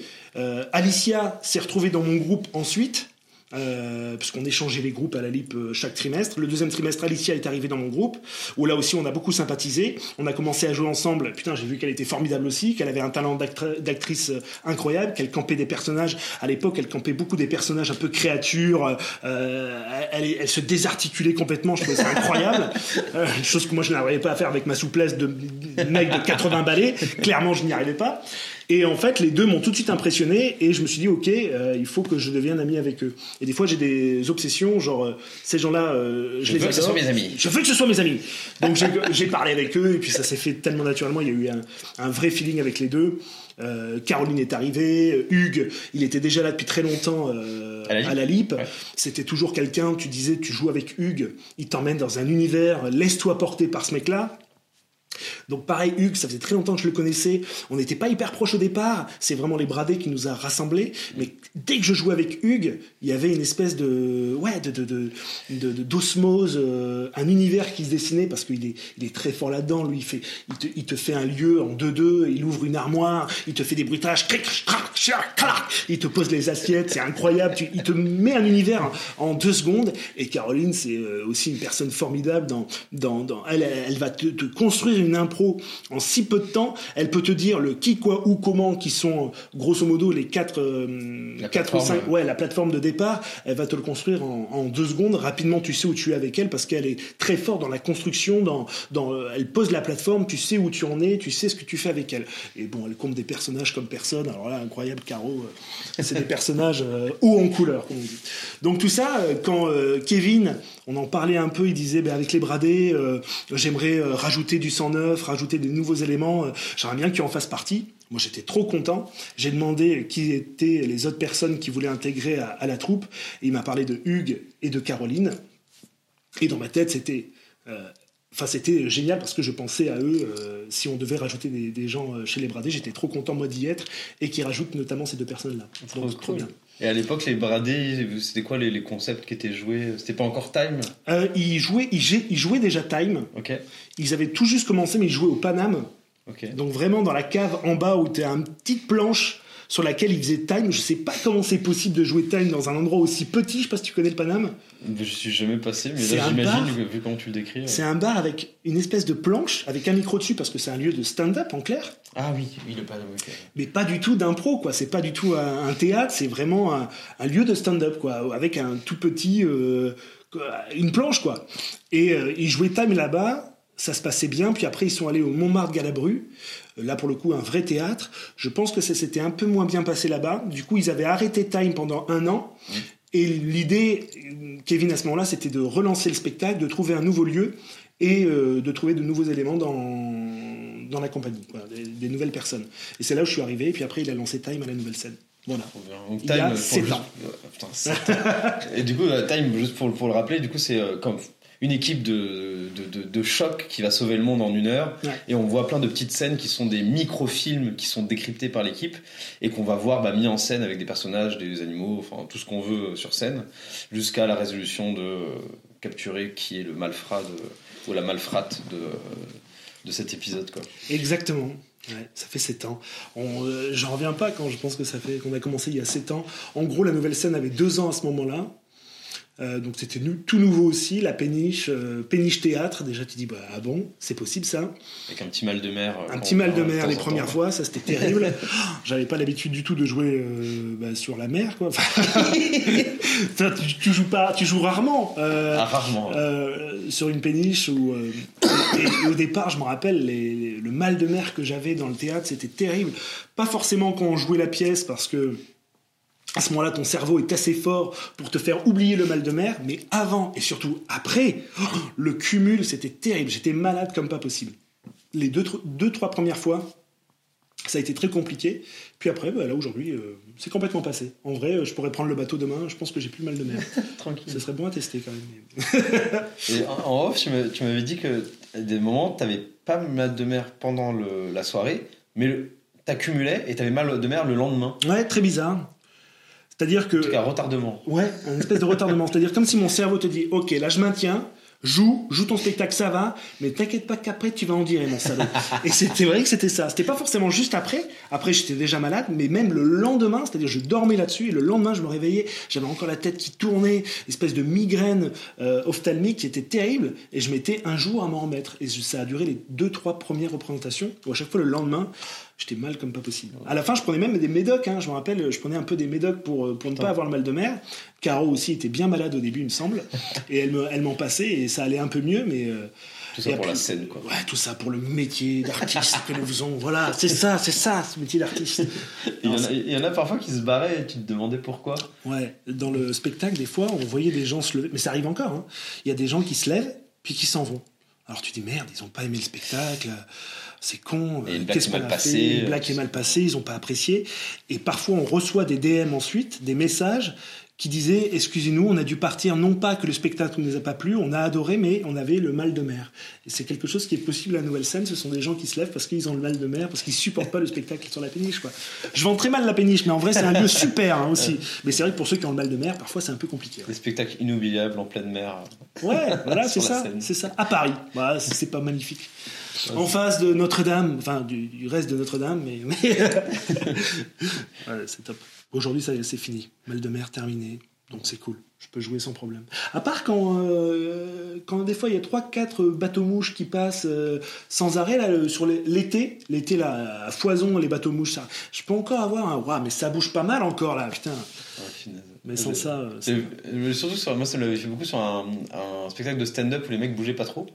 Alicia s'est retrouvée dans mon groupe ensuite. Euh, puisqu'on échangeait les groupes à la LIP euh, chaque trimestre. Le deuxième trimestre, Alicia est arrivée dans mon groupe, où là aussi on a beaucoup sympathisé. On a commencé à jouer ensemble. Putain, j'ai vu qu'elle était formidable aussi, qu'elle avait un talent d'actri- d'actrice euh, incroyable, qu'elle campait des personnages. À l'époque, elle campait beaucoup des personnages un peu créatures. euh, elle, elle se désarticulait complètement. Je trouvais ça incroyable. Euh, chose que moi je n'arrivais pas à faire avec ma souplesse de mec de 80 balais. Clairement, je n'y arrivais pas. Et en fait, les deux m'ont tout de suite impressionné et je me suis dit, ok, euh, il faut que je devienne ami avec eux. Et des fois, j'ai des obsessions, genre, euh, ces gens-là, euh, je, Je les veux que ce adore. soit mes amis. Je veux que ce soit mes amis. Donc j'ai- parlé avec eux et puis ça s'est fait tellement naturellement. Il y a eu un, un vrai feeling avec les deux. Euh, Caroline est arrivée, Hugues, il était déjà là depuis très longtemps euh, À la LIP. Ouais. C'était toujours quelqu'un, tu disais, tu joues avec Hugues, il t'emmène dans un univers, laisse-toi porter par ce mec-là. Donc pareil, Hugues, ça faisait très longtemps que je le connaissais. On n'était pas hyper proches au départ. C'est vraiment les bradés qui nous a rassemblés. Mais dès que je jouais avec Hugues, il y avait une espèce de ouais de d'osmose, euh, un univers qui se dessinait parce qu'il est il est très fort là-dedans. Lui, il te, fait un lieu en 2-2. Il ouvre une armoire, il te fait des bruitages, il te pose les assiettes, c'est incroyable. Il te met un univers en, en deux secondes. Et Caroline, c'est euh, aussi une personne formidable dans dans dans elle elle va te, te construire une impro en si peu de temps, elle peut te dire le qui, quoi, où, comment, qui sont grosso modo les quatre, euh, quatre ou cinq, ouais, la plateforme de départ. Elle va te le construire en, en deux secondes. Rapidement, tu sais où tu es avec elle parce qu'elle est très forte dans la construction. Dans, dans, euh, elle pose la plateforme, tu sais où tu en es, tu sais ce que tu fais avec elle. Et bon, elle compte des personnages comme personne. Alors là, incroyable, Caro, euh, c'est des personnages euh, hauts en couleur, comme on dit. Donc tout ça, euh, quand euh, Kevin, on en parlait un peu, il disait ben, avec les bradés, euh, j'aimerais euh, rajouter du sang neuf, rajouter des nouveaux éléments, euh, j'aimerais bien tu en fasses partie. Moi j'étais trop content. J'ai demandé qui étaient les autres personnes qui voulaient intégrer à, à la troupe. Et il m'a parlé de Hugues et de Caroline. Et dans ma tête, c'était. euh, Enfin, c'était génial parce que je pensais à eux. euh, si on devait rajouter des, des gens chez les Bradés, j'étais trop content moi d'y être et qu'ils rajoutent notamment ces deux personnes-là. Trop trop cool. bien. Et à l'époque, les bradés, c'était quoi les, les concepts qui étaient joués? C'était pas encore Time? Euh, ils, jouaient, ils, jouaient déjà Time. Ils avaient tout juste commencé, mais ils jouaient au Paname. Donc vraiment dans la cave en bas où tu as une petite planche sur laquelle ils faisaient Time. Je sais pas comment c'est possible de jouer Time dans un endroit aussi petit. Je sais pas si tu connais le Paname. Je suis jamais passé, mais C'est là un j'imagine, vu comment tu le décris. C'est un bar avec une espèce de planche avec un micro dessus parce que c'est un lieu de stand-up en clair. Ah oui, oui, le panneau, ok. mais pas du tout d'impro quoi. C'est pas du tout un, un théâtre c'est vraiment un, un lieu de stand-up quoi. Avec un tout petit euh, une planche quoi. Et euh, ils jouaient Time là-bas ça se passait bien puis après ils sont allés au Montmartre Galabru. Euh, là pour le coup un vrai théâtre. Je pense que ça s'était un peu moins bien passé là-bas. Du coup ils avaient arrêté Time pendant un an et l'idée euh, Kevin à ce moment-là c'était de relancer le spectacle de trouver un nouveau lieu et euh, de trouver de nouveaux éléments dans, dans la compagnie, quoi, des, des nouvelles personnes. Et c'est là où je suis arrivé, et puis après il a lancé Time à la nouvelle scène. Voilà. Donc, Il y a pour sept juste- ans. Et du coup, euh, Time, juste pour, pour le rappeler, du coup, c'est euh, comme une équipe de, de, de, de choc qui va sauver le monde en une heure. Ouais. Et on voit plein de petites scènes qui sont des micro-films qui sont décryptés par l'équipe et qu'on va voir bah, mis en scène avec des personnages, des animaux, enfin tout ce qu'on veut euh, sur scène, jusqu'à la résolution de euh, capturer qui est le malfrat ou la malfrate de, euh, de cet épisode. Quoi. Exactement. Ouais, ça fait 7 ans. On, euh, J'en reviens pas quand je pense que ça fait qu'on a commencé il y a 7 ans. En gros, la nouvelle scène avait 2 ans à ce moment-là. Euh, donc c'était tout nouveau aussi, la péniche, euh, péniche théâtre. Déjà tu dis bah ah bon, c'est possible ça. Avec un petit mal de mer. euh, Un petit mal de mer les premières temps. fois, ça c'était terrible. J'avais pas l'habitude du tout de jouer bah, sur la mer quoi. Enfin, tu, tu joues pas, tu joues rarement. Ah, rarement. sur une péniche et au départ je me rappelle les- les- le mal de mer que j'avais dans le théâtre c'était terrible pas forcément quand on jouait la pièce parce que à ce moment-là ton cerveau est assez fort pour te faire oublier le mal de mer mais avant et surtout après oh, le cumul c'était terrible j'étais malade comme pas possible les deux, deux trois premières fois ça a été très compliqué puis après bah, là aujourd'hui euh, c'est complètement passé en vrai euh, je pourrais prendre le bateau demain je pense que j'ai plus mal de mer Tranquille. ce serait bon à tester quand même Et en- off, tu m'avais dit que à des moments, tu n'avais pas mal de mer pendant le- la soirée, mais tu accumulais et tu avais mal de mer le lendemain. Ouais, très bizarre. C'est-à-dire que. En tout cas, retardement. Ouais, un espèce de retardement. C'est-à-dire comme si mon cerveau te dit Ok, là je maintiens, joue, joue ton spectacle, ça va, mais t'inquiète pas qu'après tu vas en dire, mon salaud. Et c'était vrai que c'était ça. C'était pas forcément juste après. Après, j'étais déjà malade, mais même le lendemain, c'est-à-dire je dormais là-dessus, et le lendemain, je me réveillais, j'avais encore la tête qui tournait, espèce de migraine euh, ophtalmique qui était terrible, et je mettais un jour à m'en remettre. Et ça a duré les deux, trois premières représentations, où à chaque fois le lendemain, J'étais mal comme pas possible. À la fin, je prenais même des médocs. Hein, je me rappelle, je prenais un peu des médocs pour, euh, pour ne pas avoir le mal de mer. Caro aussi était bien malade au début, il me semble. Et elle me- elle m'en passait et ça allait un peu mieux, mais. euh, Tout ça pour la scène, quoi. Ouais, tout ça pour le métier d'artiste que nous faisons. Voilà, c'est ça, c'est ça, ce métier d'artiste. Il y, Non, en a, c'est- il y en a parfois qui se barraient et tu te demandais pourquoi. Ouais, dans le spectacle, des fois, on voyait des gens se lever, mais ça arrive encore. hein. Il y a des gens qui se lèvent puis qui s'en vont. Alors tu dis merde, ils ont pas aimé le spectacle, c'est con. Euh, qu'est-ce est mal qu'on a passée, fait? Une euh, blague est mal passée, ils ont pas apprécié. Et parfois, on reçoit des DM ensuite, des messages qui disaient excusez-nous, on a dû partir, non pas que le spectacle ne nous a pas plu, on a adoré, mais on avait le mal de mer. C'est quelque chose qui est possible à la nouvelle scène. Ce sont des gens qui se lèvent parce qu'ils ont le mal de mer, parce qu'ils supportent pas le spectacle sur la péniche. Quoi. Je vends très mal la péniche, mais en vrai, c'est un lieu super hein, aussi. Mais c'est vrai que pour ceux qui ont le mal de mer, parfois c'est un peu compliqué. ouais. Des spectacles inoubliables en pleine mer. Ouais, voilà, c'est ça, c'est ça. À Paris, voilà, c'est pas magnifique. En face de Notre-Dame, enfin du, du reste de Notre-Dame, mais, mais- c'est top. Aujourd'hui, ça- c'est fini. Mal de mer terminé. Donc c'est cool. Je peux jouer sans problème. À part quand, euh, quand des fois il y a 3-4 bateaux-mouches qui passent euh, sans arrêt là, sur l'été, l'été là, à foison, les bateaux-mouches, ça, je peux encore avoir un. Ouah, mais ça bouge pas mal encore là, putain. Ah. Mais sans ça. euh, surtout sur, moi ça me l'avait fait beaucoup sur un, un spectacle de stand-up où les mecs bougeaient pas trop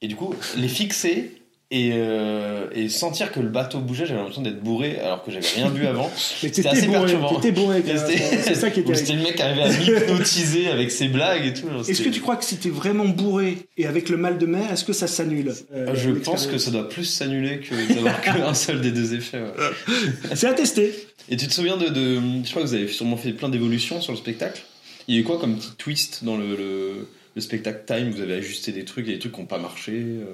et du coup les fixer et, euh, et sentir que le bateau bougeait j'avais l'impression d'être bourré alors que j'avais rien vu avant C'était assez bourré, perturbant. t'étais bourré, c'est ça qui était. c'était le mec qui arrivait à m'hypnotiser avec ses blagues et tout Est-ce que tu crois que si t'es vraiment bourré et avec le mal de mer, est-ce que ça s'annule euh, Ah, je pense que ça doit plus s'annuler que d'avoir qu'un seul des deux effets ouais. C'est à tester. Et tu te souviens de, de- Je crois que vous avez sûrement fait plein d'évolutions sur le spectacle. Il y a eu quoi comme petit twist dans le, le, le spectacle Time Vous avez ajusté des trucs, des trucs qui n'ont pas marché. euh.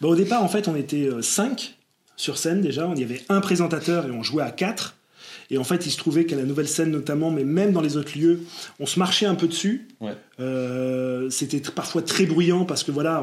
Bah, au départ, en fait, on était 5 sur scène déjà. On y avait un présentateur et on jouait à 4. Et en fait, il se trouvait qu'à la nouvelle scène notamment, mais même dans les autres lieux, on se marchait un peu dessus. Ouais. Euh, C'était parfois très bruyant parce que voilà,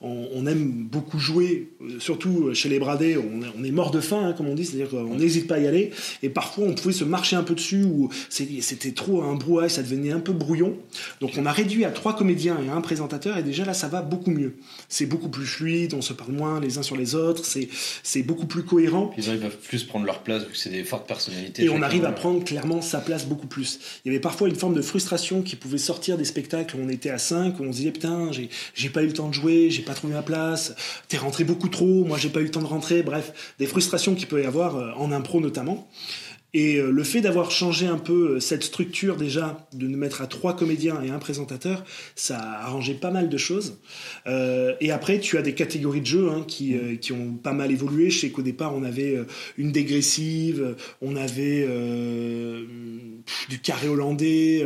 on, on- on aime beaucoup jouer, euh, surtout chez les bradés, on, est- on est mort de faim, hein, comme on dit, c'est-à-dire qu'on n'hésite pas à y aller. Et parfois, on pouvait se marcher un peu dessus ou c'était trop un brouhaha, ça devenait un peu brouillon. Donc, on a réduit à trois comédiens et un présentateur, et déjà là, ça va beaucoup mieux. C'est beaucoup plus fluide, on se parle moins les uns sur les autres, c'est beaucoup plus cohérent. Ils peuvent plus prendre leur place vu que c'est des fortes personnalités. Et on arrive à prendre clairement sa place beaucoup plus. Il y avait parfois une forme de frustration qui pouvait sortir des spectacles où on était à 5, où on se disait putain, j'ai j'ai pas eu le temps de jouer, j'ai pas trouvé ma place, t'es rentré beaucoup trop, moi j'ai pas eu le temps de rentrer, bref, des frustrations qu'il peut y avoir euh, en impro notamment. Et euh, le fait d'avoir changé un peu euh, cette structure déjà, de nous mettre à trois comédiens et un présentateur, ça a arrangé pas mal de choses. Euh, et après, tu as des catégories de jeux hein, qui, euh, qui ont pas mal évolué. Je sais qu'au départ, on avait une dégressive, on avait du carré hollandais,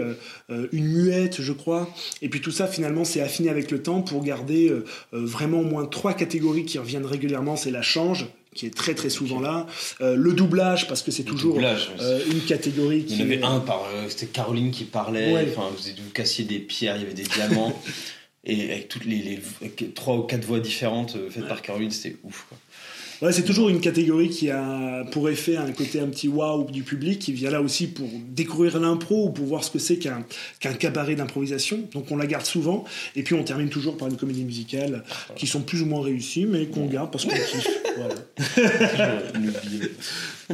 une muette, je crois. Et puis tout ça, finalement, c'est affiné avec le temps pour garder vraiment au moins trois catégories qui reviennent régulièrement. C'est la change qui est très très souvent là, Euh, le doublage parce que c'est toujours doublage, euh, une catégorie Il qui y en avait un par. euh, C'était Caroline qui parlait. Ouais. Enfin, vous, vous cassiez des pierres, il y avait des diamants. et avec toutes les, trois ou quatre voix différentes faites par Caroline, c'était ouf. Quoi. Ouais, c'est toujours une catégorie qui a pour effet un côté un petit waouh du public qui vient là aussi pour découvrir l'impro ou pour voir ce que c'est qu'un qu'un cabaret d'improvisation. Donc on la garde souvent et puis on termine toujours par une comédie musicale qui sont plus ou moins réussies mais qu'on garde parce qu'on kiffe. Voilà.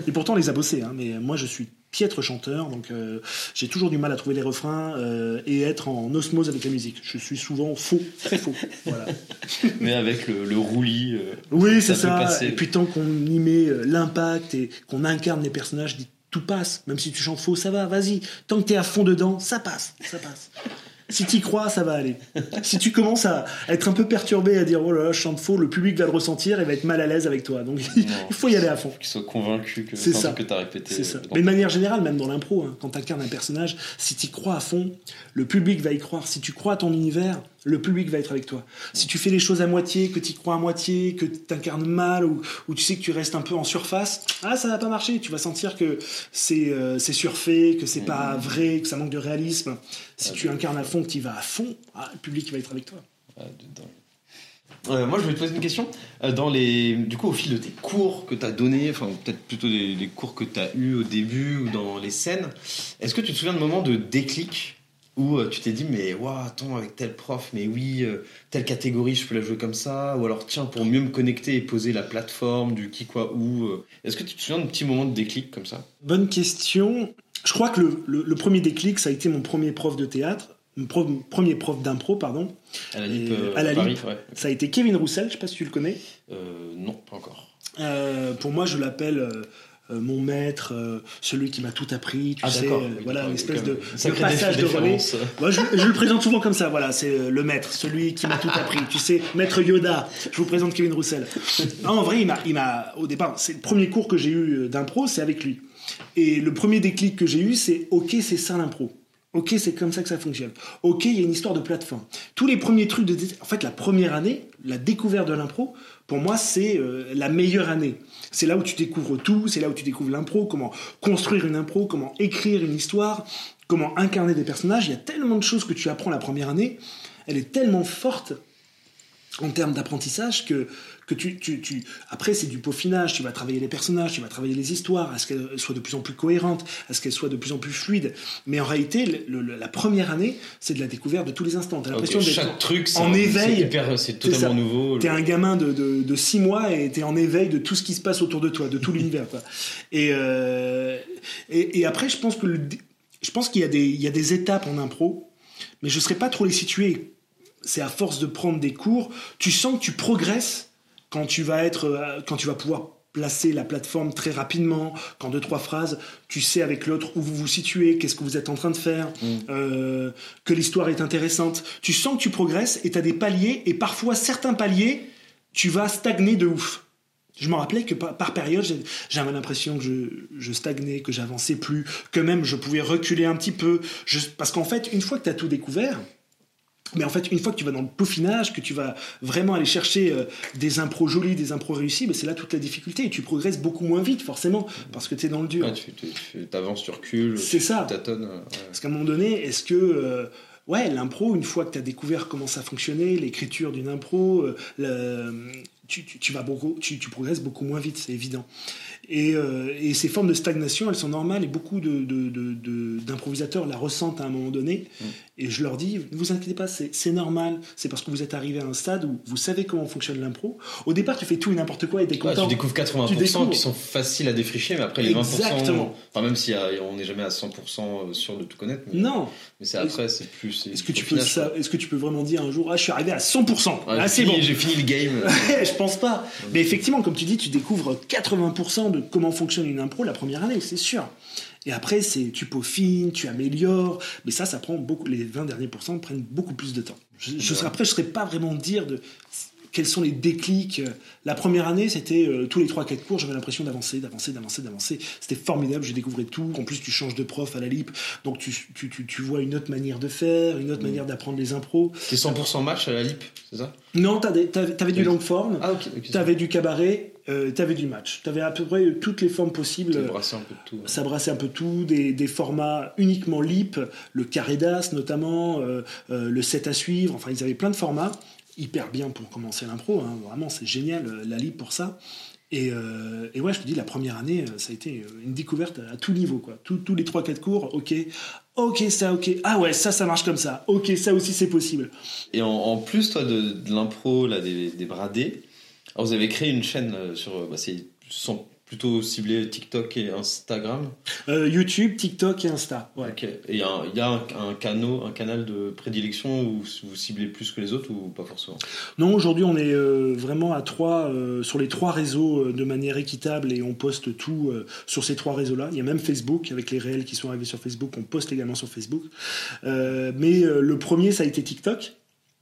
Et pourtant on les a bossés, hein, mais moi je suis piètre chanteur donc euh, j'ai toujours du mal à trouver les refrains euh, et être en osmose avec la musique. Je suis souvent faux, très faux. Voilà. Mais avec le, le roulis. euh, Oui, c'est Ça ça. Et puis tant qu'on y met euh, l'impact et qu'on incarne les personnages, tout passe. Même si tu chantes faux, ça va, vas-y. Tant que t'es à fond dedans, ça passe, ça passe. Si t'y crois, ça va aller. Si tu commences à être un peu perturbé, à dire oh là là, je chante faux, le public va le ressentir et va être mal à l'aise avec toi. Donc il faut y aller à fond. qu'ils soient convaincus que C'est ça. que t'as répété. C'est ça. dans- Mais de manière générale, même dans l'impro, hein, quand tu incarnes un personnage, si tu crois à fond, le public va y croire. Si tu crois à ton univers, le public va être avec toi. Si tu fais les choses à moitié, que tu crois à moitié, que tu incarnes mal, ou, ou tu sais que tu restes un peu en surface, ah, ça va pas marcher. Tu vas sentir que c'est euh, surfait, que c'est pas vrai, que ça manque de réalisme. Si tu incarnes à fond, que tu y vas à fond, ah, le public va être avec toi. Dingue. Euh, moi, je vais te poser une question. Euh, Dans les, du coup, au fil de tes cours que tu as donnés, enfin, peut-être plutôt des, des cours que tu as eus au début ou dans les scènes, est-ce que tu te souviens de moments de déclic où euh, tu t'es dit, mais waouh, attends, avec tel prof, mais oui, euh, telle catégorie, je peux la jouer comme ça, ou alors tiens, pour mieux me connecter et poser la plateforme du qui, quoi, où. euh, Est-ce que tu te souviens de petits moments de déclic comme ça? Bonne question. Je crois que le, le- le premier déclic, ça a été mon premier prof de théâtre, mon pro- premier prof d'impro, pardon. À la LIP, euh, à la Paris LIP. ouais. Ça a été Kevin Roussel, je sais pas si tu le connais. Non, pas encore. Pour moi, je l'appelle euh, mon maître, euh, celui qui m'a tout appris. Tu Ah, sais, euh, Oui, voilà, une espèce de, passage de relais. Moi, je, je le présente souvent comme ça. Voilà, c'est le maître, celui qui m'a tout appris. Tu sais, maître Yoda. Je vous présente Kevin Roussel. Non, en vrai, il m'a, au départ, c'est le premier cours que j'ai eu d'impro, c'est avec lui. Et le premier déclic que j'ai eu, c'est OK, c'est ça l'impro. Ok, c'est comme ça que ça fonctionne. Ok, il y a une histoire de plateforme. Tous les premiers trucs de... En fait, la première année, la découverte de l'impro, pour moi, c'est euh, la meilleure année. C'est là où tu découvres tout, c'est là où tu découvres l'impro, comment construire une impro, comment écrire une histoire, comment incarner des personnages. Il y a tellement de choses que tu apprends la première année. Elle est tellement forte en termes d'apprentissage que, que que tu, tu, tu... après c'est du peaufinage, tu vas travailler les personnages, tu vas travailler les histoires, à ce qu'elles soient de plus en plus cohérentes, à ce qu'elles soient de plus en plus fluides. Mais en réalité, le- le- la première année, c'est de la découverte de tous les instants. T'as l'impression d'être chaque truc, en éveil. hyper- c'est totalement nouveau. T'es un gamin de, de, de six mois et t'es en éveil de tout ce qui se passe autour de toi, de tout l'univers. Et, euh, et, et après, je pense que le- je pense qu'il y, a des- il y a des étapes en impro, mais je ne saurais pas trop les situer. C'est à force de prendre des cours, tu sens que tu progresses quand tu vas être, euh, quand tu vas pouvoir placer la plateforme très rapidement, qu'en deux trois phrases, tu sais avec l'autre où vous vous situez, qu'est-ce que vous êtes en train de faire, euh, que l'histoire est intéressante. Tu sens que tu progresses et tu as des paliers et parfois certains paliers, tu vas stagner de ouf. Je me rappelais que par, par période, j'avais l'impression que je, je stagnais, que j'avançais plus, que même je pouvais reculer un petit peu. Je- parce qu'en fait, une fois que tu as tout découvert, mais en fait, une fois que tu vas dans le peaufinage, que tu vas vraiment aller chercher euh, des impros jolis, des impros réussis, ben c'est là toute la difficulté. Et tu progresses beaucoup moins vite, forcément, parce que tu es dans le dur. Ouais, tu tu- tu avances, tu recules, C'est tu ça. tâtonnes. euh, ouais. Parce qu'à un moment donné, est-ce que. euh, ouais, l'impro, une fois que tu as découvert comment ça fonctionnait, l'écriture d'une impro, euh, le- tu, vas beaucoup, tu, progresses beaucoup moins vite, c'est évident. Et, et ces formes de stagnation, elles sont normales et beaucoup de- de- de- de- d'improvisateurs la ressentent à un moment donné. Et je leur dis, ne vous inquiétez pas, c'est normal. C'est parce que vous êtes arrivé à un stade où vous savez comment fonctionne l'impro. Au départ, tu fais tout et n'importe quoi et t'es Ouais, content. tu découvres 80% Tu découvres. qui sont faciles à défricher, mais après les 20%. Exactement. Enfin, même si euh, on n'est jamais à 100% sûr de tout connaître. Mais, Non. mais c'est après, c'est plus. Est-ce que, tu peux que tu vraiment dire un jour, ah, je suis arrivé à 100% Ouais, Ah, j'ai c'est bon. J'ai fini le game. je pense pas. Mais effectivement, comme tu dis, tu découvres 80% de comment fonctionne une impro la première année, c'est sûr. Et après, c'est tu peaufines, tu améliores. Mais ça, ça prend beaucoup. Les 20 derniers pourcents prennent beaucoup plus de temps. Je, je après, je ne saurais pas vraiment dire de quels sont les déclics. La première année, c'était euh, tous les 3-4 cours, j'avais l'impression d'avancer, d'avancer, d'avancer, d'avancer. C'était formidable, je découvrais tout. En plus, tu changes de prof à la LIP, donc tu, tu, tu, tu vois une autre manière de faire, une autre manière d'apprendre les impros. T'es 100% match à la lip, c'est ça? Non, t'avais avais du long form. Ah, ok. ok, T'avais du cabaret, euh, t'avais du match. T'avais à peu près toutes les formes possibles. T'as brassé un peu de tout. ouais. Ça brassait un peu tout, des, des formats uniquement lip, le carré d'as notamment, euh, euh, le set à suivre. Enfin, ils avaient plein de formats, hyper bien pour commencer l'impro. hein. Vraiment, c'est génial euh, la lip pour ça. Et, euh, et ouais, je te dis, la première année, euh, ça a été une découverte à, tout niveau. Quoi. Tous- les 3-4 cours, ok, ok, ça, ok. Ah ouais, ça, ça marche comme ça. Ok, ça aussi, c'est possible. Et en, plus, toi, de, l'impro, des, des bradés, vous avez créé une chaîne sur. Bah, plutôt ciblé TikTok et Instagram. Euh, YouTube, TikTok et Insta. Ouais. Et il y a, un, y a un, un canal, un canal de prédilection où vous ciblez plus que les autres ou pas forcément? Non, aujourd'hui, on est euh, vraiment à trois, euh, sur les trois réseaux de manière équitable et on poste tout sur ces trois réseaux-là. Il y a même Facebook, avec les réels qui sont arrivés sur Facebook, on poste également sur Facebook. Mais le premier, ça a été TikTok.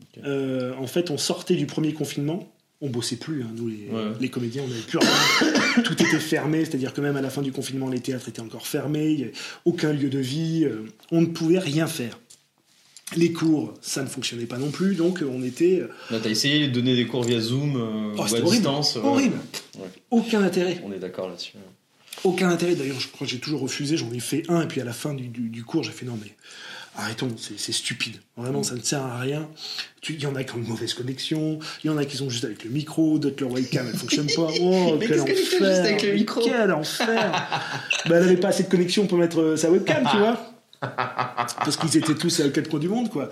Ok. En fait, on sortait du premier confinement. On bossait plus, hein, nous les, Ouais. les comédiens, on n'avait plus rien. Tout était fermé, c'est-à-dire que même à la fin du confinement, les théâtres étaient encore fermés, il avait aucun lieu de vie, euh, on ne pouvait rien faire. Les cours, ça ne fonctionnait pas non plus, donc euh, on était Là, t'as essayé de donner des cours via Zoom euh, Oh, ou à horrible. distance. euh, Horrible. Ouais. Aucun intérêt. On est d'accord là-dessus. Aucun intérêt. D'ailleurs, je crois que j'ai toujours refusé. J'en ai fait un, et puis à la fin du, du- du cours, j'ai fait non, mais arrêtons, c'est stupide. Vraiment, ça ne sert à rien. Il y en a qui ont une mauvaise connexion, il y en a qui sont juste avec le micro, d'autres leur webcam elle fonctionne pas. Oh, Mais quel que enfer! juste avec le micro Quel enfer! bah, elle avait pas assez de connexion pour mettre euh, sa webcam, tu vois. Parce qu'ils étaient tous à quatre coins du monde, quoi.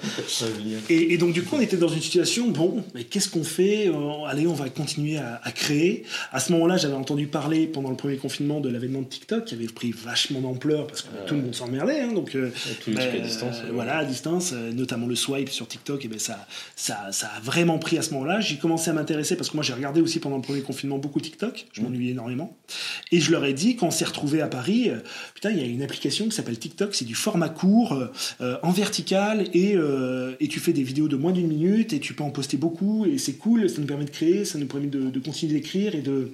Et, et donc, du coup, on était dans une situation, bon, mais qu'est-ce qu'on fait Euh, Allez, on va continuer à, à créer. À ce moment-là, j'avais entendu parler pendant le premier confinement de l'avènement de TikTok, qui avait pris vachement d'ampleur parce que tout le monde s'emmerdait. Hein, donc, euh, trucs à euh, distance. voilà, à distance, euh, notamment le swipe sur TikTok, et ben ça, ça, ça a vraiment pris à ce moment-là. J'ai commencé à m'intéresser parce que moi j'ai regardé aussi pendant le premier confinement beaucoup TikTok, je m'ennuyais énormément. Et je leur ai dit, quand on s'est retrouvés à Paris, euh, putain, il y a une application qui s'appelle TikTok, c'est du format court, euh, euh, en vertical, et, euh, et tu fais des vidéos de moins d'une minute, et tu peux en poster beaucoup, et c'est cool, ça nous permet de créer, ça nous permet de, de continuer d'écrire et de,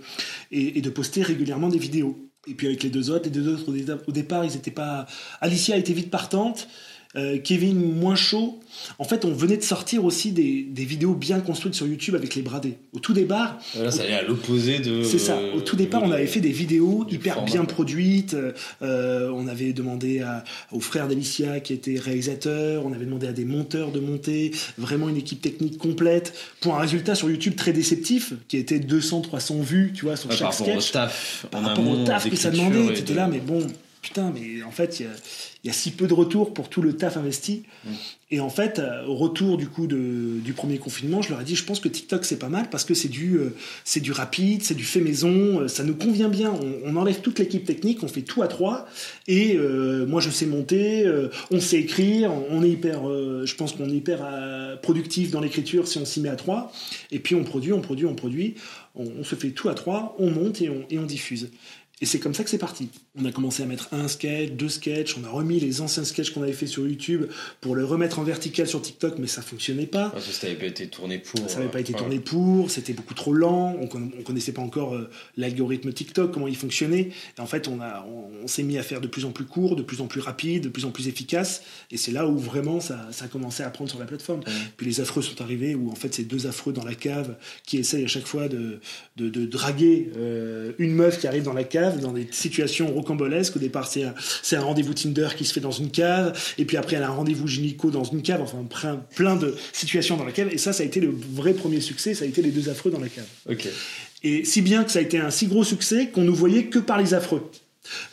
et, de poster régulièrement des vidéos. Et puis avec les deux autres, les deux autres au départ, ils étaient pas. Alicia était vite partante. Euh, Kevin moins chaud. En fait, on venait de sortir aussi des, des vidéos bien construites sur YouTube avec les bradés. Au tout départ, Là, ça allait à l'opposé de. c'est ça. Au tout départ, on avait fait des vidéos hyper format, bien produites. Euh, on avait demandé à, au frère d'Alicia qui était réalisateur. On avait demandé à des monteurs de monter. Vraiment une équipe technique complète. Pour un résultat sur YouTube très déceptif, qui était 200, 300 vues, tu vois, sur Ouais, par chaque rapport au taf. Par rapport au taf que ça demandait, et t'étais de- là, mais bon, putain, mais en fait, il y a, il y a si peu de retour pour tout le taf investi. Mm. Et en fait, euh, au retour du coup de, du premier confinement, je leur ai dit, je pense que TikTok c'est pas mal parce que c'est du, euh, c'est du rapide, c'est du fait maison, euh, ça nous convient bien. On, on enlève toute l'équipe technique, on fait tout à trois. Et euh, moi, je sais monter, on sait écrire, on est hyper, je pense qu'on est hyper productif dans l'écriture si on s'y met à trois. Et puis on produit, on produit, on produit. On, on se fait tout à trois, on monte et on, et on diffuse. Et c'est comme ça que c'est parti. On a commencé à mettre un sketch, deux sketchs, on a remis les anciens sketchs qu'on avait fait sur YouTube pour le remettre en vertical sur TikTok, mais ça fonctionnait pas. Ouais, ça n'avait pas été tourné pour. Ça n'avait pas été ouais. tourné pour, c'était beaucoup trop lent, on, on connaissait pas encore euh, l'algorithme TikTok, comment il fonctionnait. Et en fait, on, a, on, on s'est mis à faire de plus en plus court, de plus en plus rapide, de plus en plus efficace. Et c'est là où vraiment ça, ça a commencé à prendre sur la plateforme. Puis les affreux sont arrivés, où en fait, c'est deux affreux dans la cave qui essayent à chaque fois de, de, de draguer euh, une meuf qui arrive dans la cave, dans des situations rocambolesques. Au départ, c'est un, un rendez-vous Tinder qui se fait dans une cave, et puis après, elle a un rendez-vous gynéco dans une cave, enfin, plein, plein de situations dans la cave. Et ça, ça a été le vrai premier succès, ça a été les deux affreux dans la cave. Ok. Et si bien que ça a été un si gros succès qu'on nous voyait que par les affreux.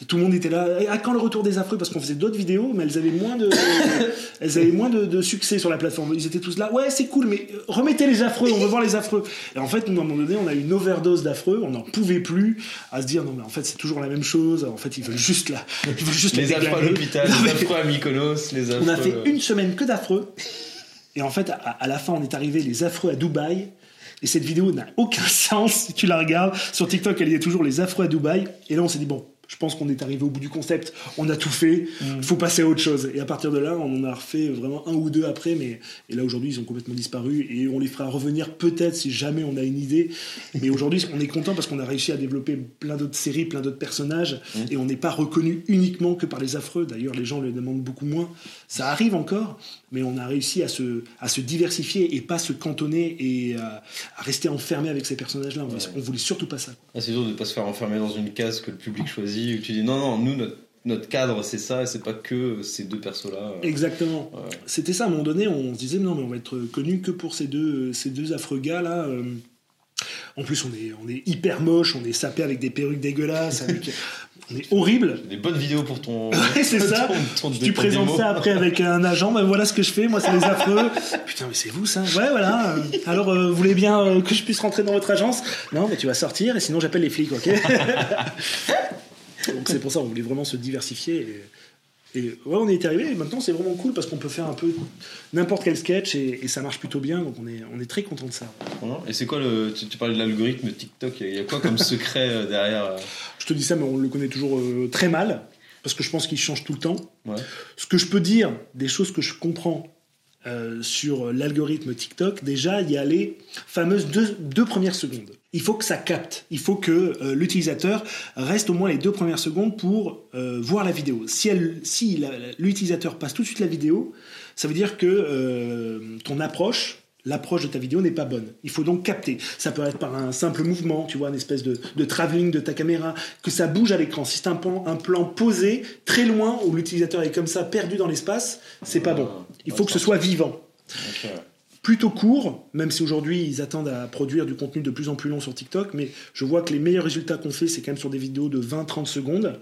Et tout le monde était là. Et à quand le retour des affreux? Parce qu'on faisait d'autres vidéos, mais elles avaient moins de, elles avaient moins de, de succès sur la plateforme. Ils étaient tous là. Ouais, c'est cool, mais euh, remettez les affreux. On veut voir les affreux. Et en fait, nous, à un moment donné, on a eu une overdose d'affreux. On n'en pouvait plus à se dire non, mais en fait, c'est toujours la même chose. En fait, ils veulent juste la, ils veulent juste la Les affreux à l'hôpital, les affreux à Mykonos, les affreux. on a fait euh, une semaine que d'affreux. Et en fait, à, à la fin, on est arrivé les affreux à Dubaï. Et cette vidéo n'a aucun sens si tu la regardes. Sur TikTok, elle y est toujours les affreux à Dubaï. Et là, on s'est dit, bon, je pense qu'on est arrivé au bout du concept. On a tout fait. Il faut passer à autre chose. Et à partir de là, on en a refait vraiment un ou deux après. Mais et là, aujourd'hui, ils ont complètement disparu. Et on les fera revenir peut-être si jamais on a une idée. Mais aujourd'hui, on est content parce qu'on a réussi à développer plein d'autres séries, plein d'autres personnages. Et on n'est pas reconnu uniquement que par les affreux. D'ailleurs, les gens le demandent beaucoup moins. Ça arrive encore, mais on a réussi à se, à se diversifier et pas se cantonner et à, à rester enfermé avec ces personnages-là. On, voulait- on voulait surtout pas ça. Ah, c'est dur de ne pas se faire enfermer dans une case que le public choisit, où tu dis non, non, nous, notre, notre cadre, c'est ça, et c'est pas que ces deux persos-là. Exactement. Ouais. C'était ça, à un moment donné, on se disait, non, mais on va être connu que pour ces deux, ces deux affreux gars-là. euh. En plus, on est, on est hyper moche, on est sapé avec des perruques dégueulasses, avec- on est horrible. Des bonnes vidéos pour ton. Ouais, c'est ça. ton- ton- Si tu présentes démo. ça après avec un agent, ben voilà ce que je fais, moi c'est les affreux. Putain, mais c'est vous ça Ouais, voilà. euh, Alors, euh, vous voulez bien euh, que je puisse rentrer dans votre agence? Non, mais tu vas sortir et sinon j'appelle les flics, ok? Donc c'est pour ça, on voulait vraiment se diversifier. Et, et ouais, on y est arrivé. Et maintenant, c'est vraiment cool parce qu'on peut faire un peu n'importe quel sketch et, et ça marche plutôt bien. Donc on est, on est très content de ça. Et c'est quoi le. Tu, tu parlais de l'algorithme TikTok, il y a- quoi comme secret euh, derrière euh, Je te dis ça, mais on le connaît toujours euh, très mal parce que je pense qu'il change tout le temps. Ouais. Ce que je peux dire, des choses que je comprends euh, sur l'algorithme TikTok, déjà, il y a les fameuses deux, deux premières secondes. Il faut que ça capte. Il faut que euh, l'utilisateur reste au moins les deux premières secondes pour euh, voir la vidéo. Si, elle, si la- l'utilisateur passe tout de suite la vidéo, ça veut dire que euh, ton approche, l'approche de ta vidéo n'est pas bonne. Il faut donc capter. Ça peut être par un simple mouvement, tu vois, une espèce de, de travelling de ta caméra, que ça bouge à l'écran. Si c'est un plan, un plan posé très loin où l'utilisateur est comme ça perdu dans l'espace, c'est pas bon. Il faut que ce soit vivant. Ok, ouais. Plutôt court, même si aujourd'hui ils attendent à produire du contenu de plus en plus long sur TikTok, mais je vois que les meilleurs résultats qu'on fait, c'est quand même sur des vidéos de 20-30 secondes.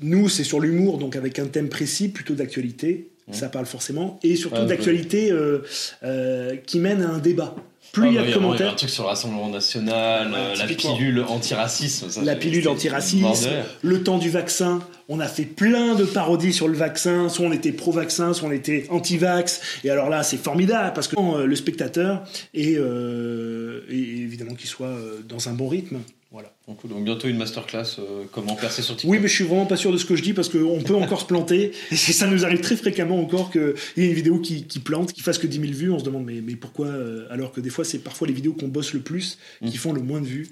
Nous, c'est sur l'humour, donc avec un thème précis, plutôt d'actualité, ça parle forcément, et surtout Ouais, d'actualité euh, euh, qui mène à un débat. Plus Ah, il y a de commentaires, un truc sur le Rassemblement National, euh, la pilule anti-racisme. ça, la pilule anti-racisme, le temps du vaccin. On a fait plein de parodies sur le vaccin. Soit on était pro-vaccin, soit on était anti-vax. Et alors là, c'est formidable parce que euh, le spectateur est, euh, et évidemment qu'il soit dans un bon rythme. Voilà. Donc, bientôt une masterclass, euh, comment percer sur TikTok. Oui, mais je suis vraiment pas sûr de ce que je dis parce qu'on peut encore se planter. Et ça nous arrive très fréquemment encore qu'il y ait une vidéo qui, qui plante, qui fasse que 10 000 vues. On se demande, mais, mais pourquoi euh, Alors que des fois, c'est parfois les vidéos qu'on bosse le plus qui font le moins de vues.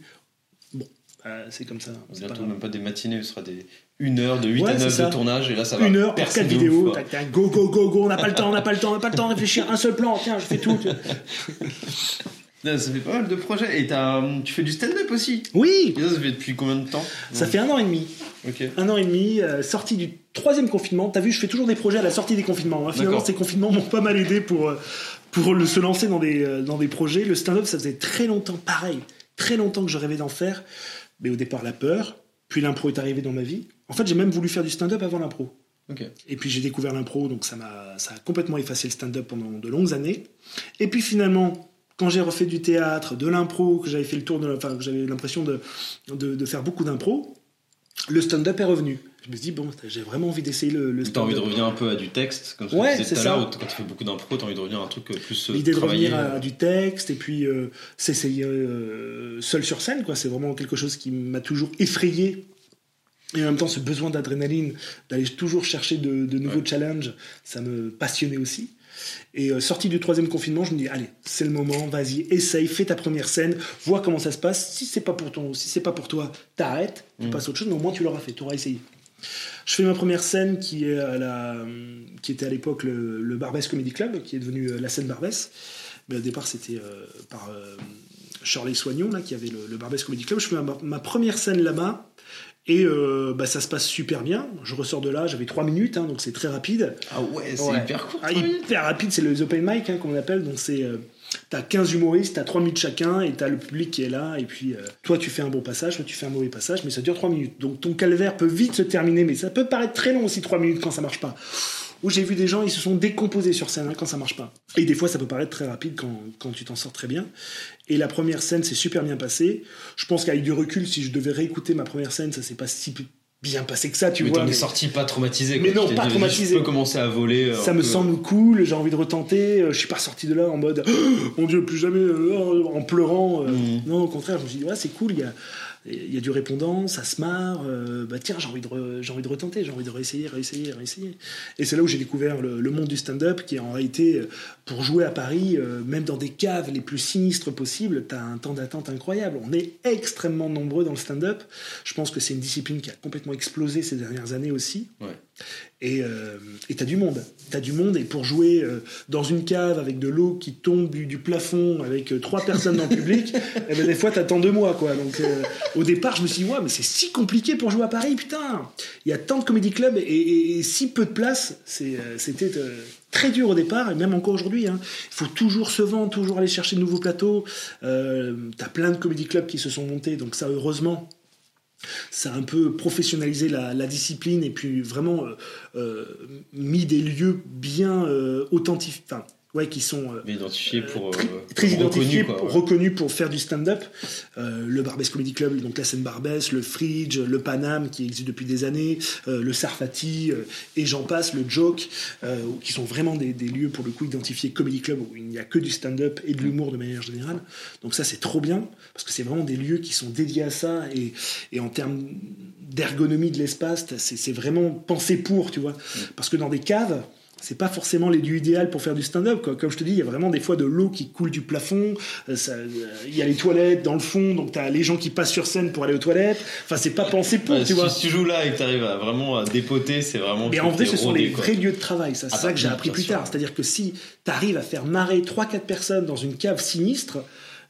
Bon, Euh, c'est comme ça. pas Bientôt, grave. même pas des matinées, ce sera des une heure de 8 Ouais, à c'est 9 ça. de tournage et là ça va Une heure pour percer quatre vidéos, go, go, go, go, on n'a pas le temps, on n'a pas le temps, on n'a pas le temps de réfléchir, un seul plan, tiens, je fais tout. Là, Ça fait pas mal de projets et tu fais du stand-up aussi. Oui, Et ça, ça fait depuis combien de temps? Ça fait un an et demi. Ok. Un an et demi, euh, sortie du troisième confinement. T'as vu, je fais toujours des projets à la sortie des confinements. hein. Finalement, ces confinements m'ont pas mal aidé pour, euh, pour le, se lancer dans des, euh, dans des projets. Le stand-up, ça faisait très longtemps, pareil, très longtemps que je rêvais d'en faire. Mais au départ, la peur, puis l'impro est arrivé dans ma vie. En fait, j'ai même voulu faire du stand-up avant l'impro. Ok. Et puis j'ai découvert l'impro, donc ça m'a ça a complètement effacé le stand-up pendant de longues années. Et puis finalement, quand j'ai refait du théâtre, de l'impro, que j'avais fait le tour de, enfin que j'avais l'impression de, de, de faire beaucoup d'impro, le stand-up est revenu. Je me suis dit bon, j'ai vraiment envie d'essayer le, le T'as envie de stand-up. revenir un peu à du texte, comme Ouais, tu disais tout à l'heure, quand tu fais beaucoup d'impro, t'as envie de revenir à un truc euh, plus euh, L'idée de revenir à du texte et puis euh, s'essayer euh, seul sur scène, quoi. C'est vraiment quelque chose qui m'a toujours effrayé. Et en même temps, ce besoin d'adrénaline, d'aller toujours chercher de, de nouveaux Ouais. challenges, ça me passionnait aussi. Et euh, sorti du troisième confinement, je me dis allez, c'est le moment, vas-y, essaye, fais ta première scène, vois comment ça se passe. Si c'est pas pour ton, si c'est pas pour toi, t'arrêtes, tu Mm. passes à autre chose, mais au moins tu l'auras fait, tu auras essayé. Je fais ma première scène qui est à la, qui était à l'époque le, le Barbès Comedy Club, qui est devenu euh, la scène Barbès. Mais au départ, c'était euh, par euh, Shirley Soignon, là, qui avait le, le Barbès Comedy Club. Je fais ma, ma première scène là-bas. Et euh, bah, ça se passe super bien. Je ressors de là, j'avais 3 minutes, hein, donc c'est très rapide. Ah ouais, c'est Ouais. hyper court. Ah, hyper rapide, c'est le open mic, hein, comme on appelle. Donc c'est. euh, T'as 15 humoristes, t'as 3 minutes chacun, et t'as le public qui est là, et puis euh, toi tu fais un bon passage, toi tu fais un mauvais passage, mais ça dure 3 minutes. Donc ton calvaire peut vite se terminer, mais ça peut paraître très long aussi 3 minutes quand ça marche pas. Où j'ai vu des gens, ils se sont décomposés sur scène hein, quand ça marche pas. Et des fois ça peut paraître très rapide quand, quand tu t'en sors très bien. Et la première scène s'est super bien passée. Je pense qu'avec du recul, si je devais réécouter ma première scène, ça s'est pas si bien passé que ça, tu mais vois. t'en es mais- sorti pas traumatisé. Mais quoi. non, Tu t'es pas dit, traumatisé. Je peux commencer à voler. euh, ça me peu. semble cool, j'ai envie de retenter. euh, Je suis pas sorti de là en mode Oh, mon Dieu, plus jamais euh, en pleurant. Mhm. Non, au contraire, je me suis dit ouais, c'est cool, il y a, il y a du répondant, ça se marre. euh, bah tiens, j'ai envie, de j'ai envie de retenter, j'ai envie de réessayer, réessayer, réessayer. Et c'est là où j'ai découvert le, monde du stand-up qui en réalité, euh, pour jouer à Paris, euh, même dans des caves les plus sinistres possibles, t'as un temps d'attente incroyable. On est extrêmement nombreux dans le stand-up. Je pense que c'est une discipline qui a complètement explosé ces dernières années aussi. Et euh, t'as du monde. T'as du monde. Et pour jouer euh, dans une cave avec de l'eau qui tombe du, du plafond, avec euh, trois personnes dans le public, eh ben, des fois t'attends deux mois. Quoi. Donc euh, au départ, je me suis dit, ouais, mais c'est si compliqué pour jouer à Paris, putain. Il y a tant de comédie clubs et, et- et si peu de place. C'était très dur au départ, et même encore aujourd'hui. hein. Il faut toujours se vendre, toujours aller chercher de nouveaux plateaux. Euh, t'as plein de comédie clubs qui se sont montés. Donc ça, heureusement, ça a un peu professionnalisé la, discipline et puis vraiment euh, euh, mis des lieux bien euh, authentiques, ouais, qui sont euh, Mais identifié pour. très, euh, très identifiés, reconnu, quoi, ouais. reconnus pour faire du stand-up. Euh, le Barbès Comedy Club, donc la scène Barbès, le Fridge, le Paname qui existe depuis des années, euh, le Sarfati euh, et j'en passe, le Joke, euh, qui sont vraiment des, des lieux pour le coup identifiés Comedy Club où il n'y a que du stand-up et de l'humour de manière générale. Donc ça c'est trop bien parce que c'est vraiment des lieux qui sont dédiés à ça et, et en termes d'ergonomie de l'espace, c'est c'est vraiment pensé pour, tu vois. Parce que dans des caves, c'est pas forcément les lieux idéaux pour faire du stand-up. Comme je te dis, il y a vraiment des fois de l'eau qui coule du plafond. euh, euh, Il y a les toilettes dans le fond, donc t'as les gens qui passent sur scène pour aller aux toilettes. Enfin, c'est pas pensé pour, Ouais, tu si, vois. si tu joues là et que t'arrives à vraiment à dépoter, c'est vraiment. Mais en vrai, ce sont rodé, les quoi. vrais lieux de travail. Ça, c'est Ah ça que j'ai appris plus tard. C'est-à-dire que si t'arrives à faire marrer 3-4 personnes dans une cave sinistre,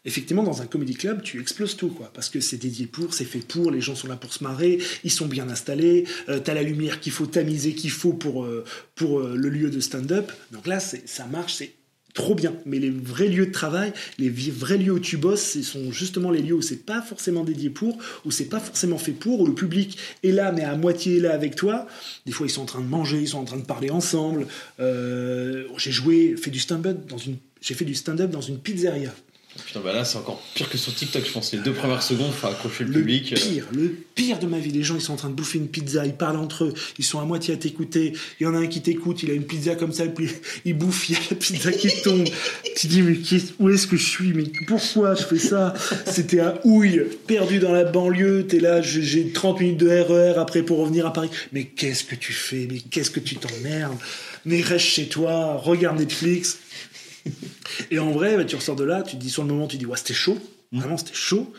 effectivement, dans un comedy club, tu exploses tout, quoi. Parce que c'est dédié pour, c'est fait pour, les gens sont là pour se marrer, ils sont bien installés, euh, t'as la lumière qu'il faut tamiser, qu'il faut pour, euh, pour euh, le lieu de stand-up. Donc là, ça marche, c'est trop bien. Mais les vrais lieux de travail, les vrais lieux où tu bosses, ce sont justement les lieux où c'est pas forcément dédié pour, où c'est pas forcément fait pour, où le public est là, mais à moitié là avec toi. Des fois, ils sont en train de manger, ils sont en train de parler ensemble. J'ai joué, fait du stand-up dans une, j'ai fait du stand-up dans une pizzeria. Putain, bah là, c'est encore pire que sur TikTok, je pense. Les deux premières secondes, faut accrocher le, Le public. euh, pire, le pire de ma vie. Les gens, ils sont en train de bouffer une pizza, ils parlent entre eux, ils sont à moitié à t'écouter. Il y en a un qui t'écoute, il a une pizza comme ça, puis il bouffe, il y a la pizza qui tombe. tu dis, mais où est-ce que je suis? Mais pourquoi je fais ça? C'était à Houille, perdu dans la banlieue, t'es là, j'ai- j'ai 30 minutes de RER après pour revenir à Paris. Mais qu'est-ce que tu fais? Mais qu'est-ce que tu t'emmerdes? Mais reste chez toi, regarde Netflix. Et en vrai, bah, tu ressors de là, tu te dis sur le moment, tu dis, ouais, c'était chaud. Vraiment, c'était chaud.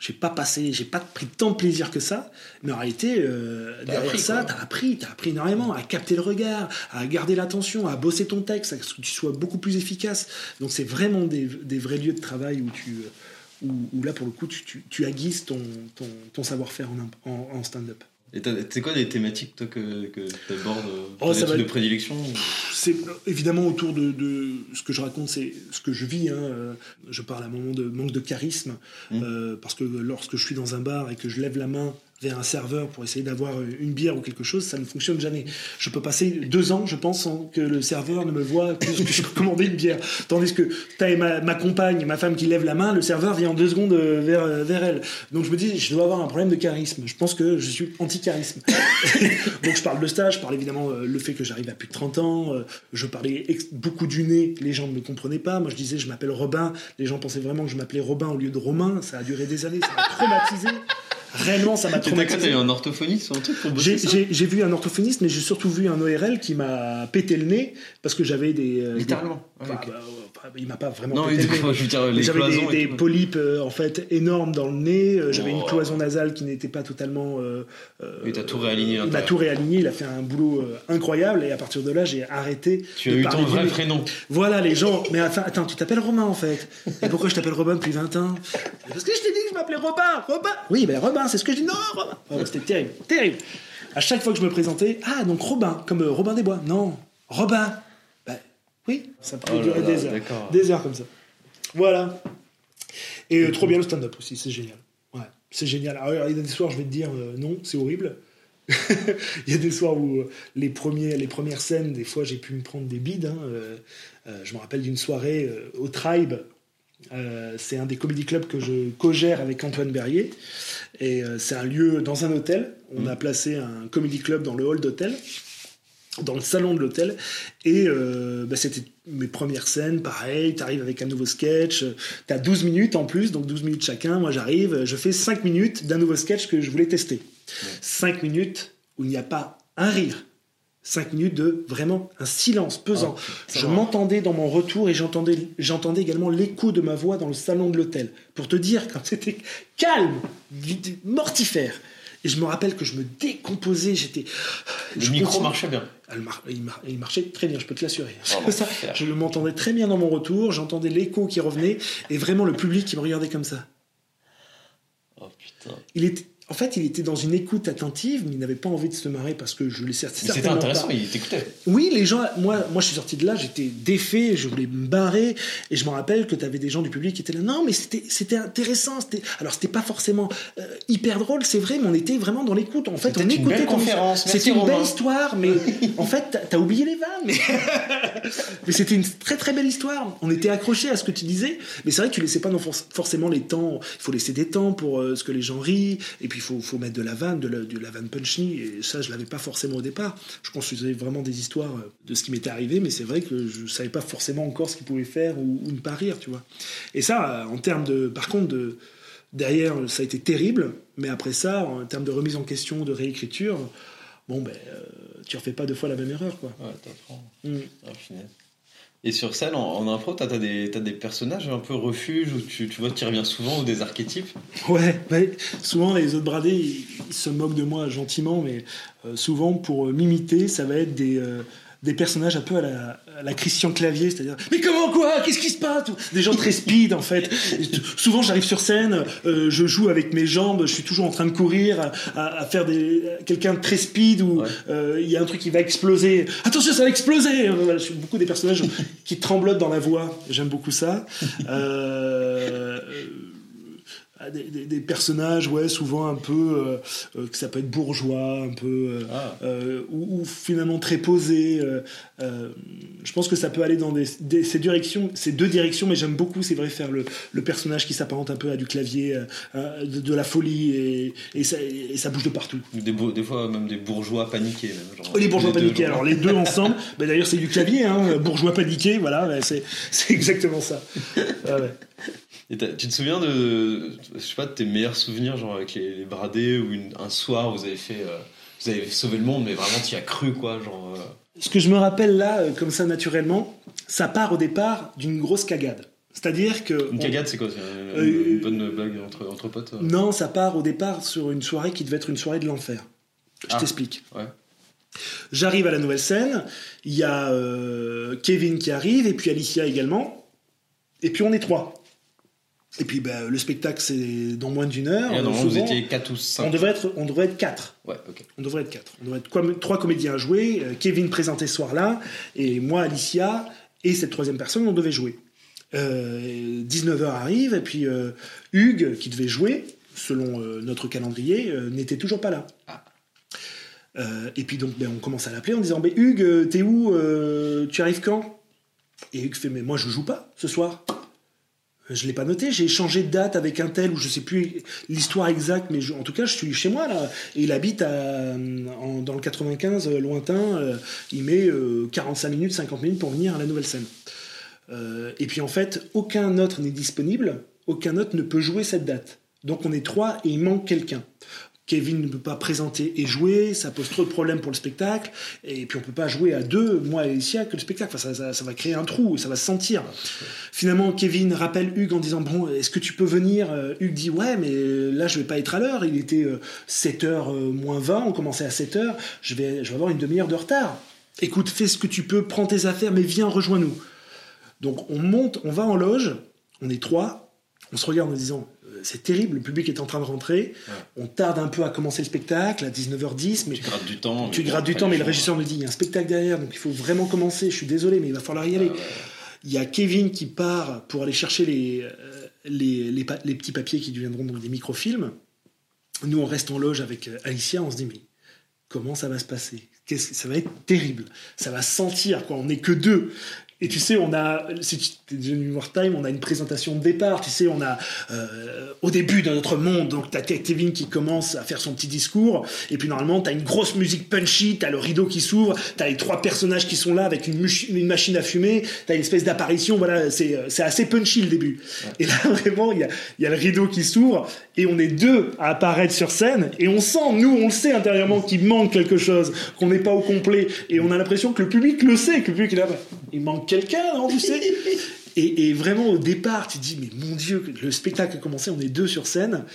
j'ai pas passé, j'ai pas pris tant de plaisir que ça, mais en réalité, euh, derrière appris, ça, t'as appris, t'as appris énormément à capter le regard, à garder l'attention, à bosser ton texte, à ce que tu sois beaucoup plus efficace. Donc c'est vraiment des, des vrais lieux de travail où tu, euh, où, où là pour le coup, tu, tu, tu aiguises ton, ton, ton savoir-faire en, imp- en, en stand-up. Et c'est quoi les thématiques toi, que, que tu abordes Oh, ça va de prédilection C'est euh, évidemment autour de, de ce que je raconte, c'est ce que je vis. hein, euh, Je parle à un moment de manque de charisme, Mm. euh, parce que lorsque je suis dans un bar et que je lève la main vers un serveur pour essayer d'avoir une bière ou quelque chose, ça ne fonctionne jamais. Je peux passer deux ans, je pense, sans que le serveur ne me voit que peux commander une bière. Tandis que t'as ma, ma compagne, ma femme qui lève la main, le serveur vient en deux secondes euh, vers, euh, vers elle. Donc je me dis, je dois avoir un problème de charisme. Je pense que je suis anti-charisme. Donc je parle de ça, je parle évidemment euh, le fait que j'arrive à plus de 30 ans, je parlais beaucoup du nez, les gens ne me comprenaient pas. Moi je disais, je m'appelle Robin, les gens pensaient vraiment que je m'appelais Robin au lieu de Romain. Ça a duré des années, ça m'a traumatisé. Réellement, ça m'a traumatisé. t'as eu un orthophoniste ou un truc pour bosser J'ai- ça J'ai j'ai vu un orthophoniste, mais j'ai surtout vu un ORL qui m'a pété le nez parce que j'avais des. euh, des- Littéralement. Ouais, Bah, il m'a pas vraiment Non, pété mais je veux dire, Mais les J'avais des, polypes euh, en fait énormes dans le nez. euh, J'avais Oh. une cloison nasale qui n'était pas totalement. euh, euh, Oui, t'as tout réaligné Il m'a tout réaligné. Il a fait un boulot euh, incroyable et à partir de là, j'ai arrêté. Tu as eu ton vrai prénom. Voilà les gens. Mais attends, attends, tu t'appelles Romain en fait. Et pourquoi je t'appelle Robin depuis 20 ans? Parce que je t'ai dit que je m'appelais Robin. Robin. Oui, ben Robin, c'est ce que je dis. Non, Robin. Oh, C'était terrible, terrible. À chaque fois que je me présentais, ah donc Robin, comme euh, Robin des Bois. Non, Robin. Oui, ça pouvait Oh durer là, des heures, des heures comme ça. Voilà. Et euh, trop bien le stand-up aussi, c'est génial. Ouais, c'est génial. Alors, il y a des soirs, je vais te dire, euh, non, c'est horrible. il y a des soirs où euh, les, premiers, les premières scènes, des fois, j'ai pu me prendre des bides. hein. Je me rappelle d'une soirée au Tribe. C'est un des comédie clubs que je co-gère avec Antoine Berrier. Et c'est un lieu dans un hôtel. On a placé un comédie club dans le hall d'hôtel dans le salon de l'hôtel. Et euh, bah, c'était mes premières scènes pareil t'arrives avec un nouveau sketch t'as 12 minutes en plus donc 12 minutes chacun. Moi j'arrive je fais 5 minutes d'un nouveau sketch que je voulais tester. 5 minutes où il n'y a pas un rire. 5 minutes de vraiment un silence pesant. Ah, je m'entendais dans mon retour et j'entendais j'entendais également l'écho de ma voix dans le salon de l'hôtel. Pour te dire quand c'était calme mortifère. Et je me rappelle que je me décomposais j'étais Le je micro continue- marchait bien. Elle mar- il, mar- il marchait très bien, je peux te l'assurer. Oh, super. je m'entendais très bien dans mon retour, j'entendais l'écho qui revenait, et vraiment le public qui me regardait comme ça. Oh putain. Il était, en fait, il était dans une écoute attentive, mais il n'avait pas envie de se marrer parce que je laissais Mais C'était certainement intéressant, pas. il t'écoutait. Oui, les gens, moi, moi, je suis sorti de là, j'étais défait, je voulais me barrer, et je me rappelle que tu avais des gens du public qui étaient là. Non, mais c'était, c'était intéressant. C'était, alors, c'était pas forcément euh, hyper drôle, c'est vrai, mais on était vraiment dans l'écoute. En fait, on une écoutait belle ton- conférence. C'était une belle histoire, mais en fait, t'as, oublié les vannes. Mais, mais c'était une très très belle histoire. On était accrochés à ce que tu disais, mais c'est vrai que tu laissais pas non, for- forcément les temps. Il faut laisser des temps pour euh, ce que les gens rient, et puis il faut, faut mettre de la vanne, de la, de la vanne punchly, et ça, je l'avais pas forcément au départ. Je construisais vraiment des histoires euh, de ce qui m'était arrivé, mais c'est vrai que je savais pas forcément encore ce qu'ils pouvaient faire ou, ou ne pas rire, tu vois. Et ça, euh, en termes de, par contre, de derrière, ça a été terrible, mais après ça, en termes de remise en question, de réécriture, bon ben, euh, tu refais pas deux fois la même erreur, quoi. Ouais, t'apprends. Mm. Et sur scène, en, en impro, t'as des, personnages un peu refuge où tu, vois, tu reviens souvent ou des archétypes. Ouais, souvent les autres bradés, se moquent de moi gentiment, mais euh, souvent pour euh, m'imiter, ça va être des, euh, des personnages un peu à la, à la Christian Clavier, c'est-à-dire mais comment quoi, qu'est-ce qui se passe Des gens très speed en fait. Souvent j'arrive sur scène, euh, je joue avec mes jambes, je suis toujours en train de courir, à, à- à faire des quelqu'un de très speed où Ouais. euh, il y a un truc qui va exploser. Attention, ça va exploser. Euh, voilà, je suis beaucoup des personnages qui tremblotent dans la voix. J'aime beaucoup ça. Euh, des, des- des personnages, ouais, souvent un peu, euh, euh, que ça peut être bourgeois, un peu, euh, Ah. ou, ou finalement très posé. euh, je pense que ça peut aller dans des, des- ces directions, ces deux directions, mais j'aime beaucoup, c'est vrai, faire le, le personnage qui s'apparente un peu à du clavier, de, de la folie, et, et, ça, et ça bouge de partout. Des, fois, même des bourgeois paniqués. Même, genre, Oh, les bourgeois paniqués, alors les deux ensemble, bah, d'ailleurs c'est du clavier, hein, bourgeois paniqué, voilà, bah, c'est c'est exactement ça. Ah ouais. Et tu te souviens de, je sais pas, de tes meilleurs souvenirs, genre avec les, les bradés ou une- un soir vous avez fait, euh, vous avez sauvé le monde, mais vraiment tu y as cru quoi, genre. euh, Ce que je me rappelle là, euh, comme ça naturellement, ça part au départ d'une grosse cagade. C'est-à-dire que. Une on- cagade, c'est quoi? Une, Euh, une bonne blague entre, entre potes Non, ça part au départ sur une soirée qui devait être une soirée de l'enfer. Je Ah. t'explique. Ouais. J'arrive à la nouvelle scène, il y a euh, Kevin qui arrive, et puis Alicia également, et puis on est trois. Et puis ben, le spectacle c'est dans moins d'une heure. Et vous étiez 4 ou 5. on devrait être, on devrait être quatre. Ouais, ok. On devrait être quatre. On devrait être trois comédiens à jouer. euh, Kevin présentait ce soir-là, et moi, Alicia, et cette troisième personne, on devait jouer. 19h arrive, et puis euh, Hugues, qui devait jouer, selon euh, notre calendrier, euh, n'était toujours pas là. Ah. Euh, et puis donc, ben, on commence à l'appeler en disant, mais Hugues, euh, t'es où Euh, Tu arrives quand? Et Hugues fait, mais moi, je joue pas ce soir. Je l'ai pas noté, j'ai échangé de date avec un tel, ou je sais plus l'histoire exacte, mais en tout cas, je suis chez moi, là. Et il habite en- dans le 95, euh, lointain. euh, il met euh, 45 minutes, 50 minutes pour venir à la nouvelle scène. Euh, et puis en fait, aucun autre n'est disponible, aucun autre ne peut jouer cette date. Donc on est trois et il manque quelqu'un. Kevin ne peut pas présenter et jouer, ça pose trop de problèmes pour le spectacle, et puis on peut pas jouer à deux, moi et Alicia, que le spectacle. Enfin, ça, va créer un trou, ça va se sentir. Finalement, Kevin rappelle Hugues en disant Bon, est-ce que tu peux venir? Euh, Hugues dit Ouais, mais là, je vais pas être à l'heure. Il était 7h moins 20, on commençait à 7h, je vais, je vais avoir une demi-heure de retard. Écoute, fais ce que tu peux, prends tes affaires, mais viens, rejoins-nous. Donc on monte, on va en loge, on est trois, on se regarde en disant euh, c'est terrible, le public est en train de rentrer, on tarde un peu à commencer le spectacle à 19h10, mais Tu grattes du temps. tu mais grattes du temps, mais le régisseur nous dit il y a un spectacle derrière, donc il faut vraiment commencer. Je suis désolé, mais il va falloir y aller. Ah ouais. Il y a Kevin qui part pour aller chercher les, euh, les, les, petits papiers qui deviendront donc des microfilms. Nous, on reste en loge avec euh, Alicia, on se dit mais comment ça va se passer? Ça va être terrible. Ça va se sentir, quoi. On n'est que deux. Et tu sais, on a, si tu es venu voir Time, on a une présentation de départ. Tu sais, on a euh, au début de notre monde, donc t'as Kevin qui commence à faire son petit discours, et puis normalement t'as une grosse musique punchy, t'as le rideau qui s'ouvre, t'as les trois personnages qui sont là avec une, machine à fumer, t'as une espèce d'apparition. Voilà, c'est c'est assez punchy le début. Et là vraiment, il y a, il y a le rideau qui s'ouvre, et on est deux à apparaître sur scène, et on sent, nous, on le sait intérieurement qu'il manque quelque chose, qu'on n'est pas au complet, et on a l'impression que le public le sait, que le public est là, il manque quelqu'un, non, tu sais? Et, et vraiment, au départ, tu te dis, mais mon Dieu, le spectacle a commencé, on est deux sur scène.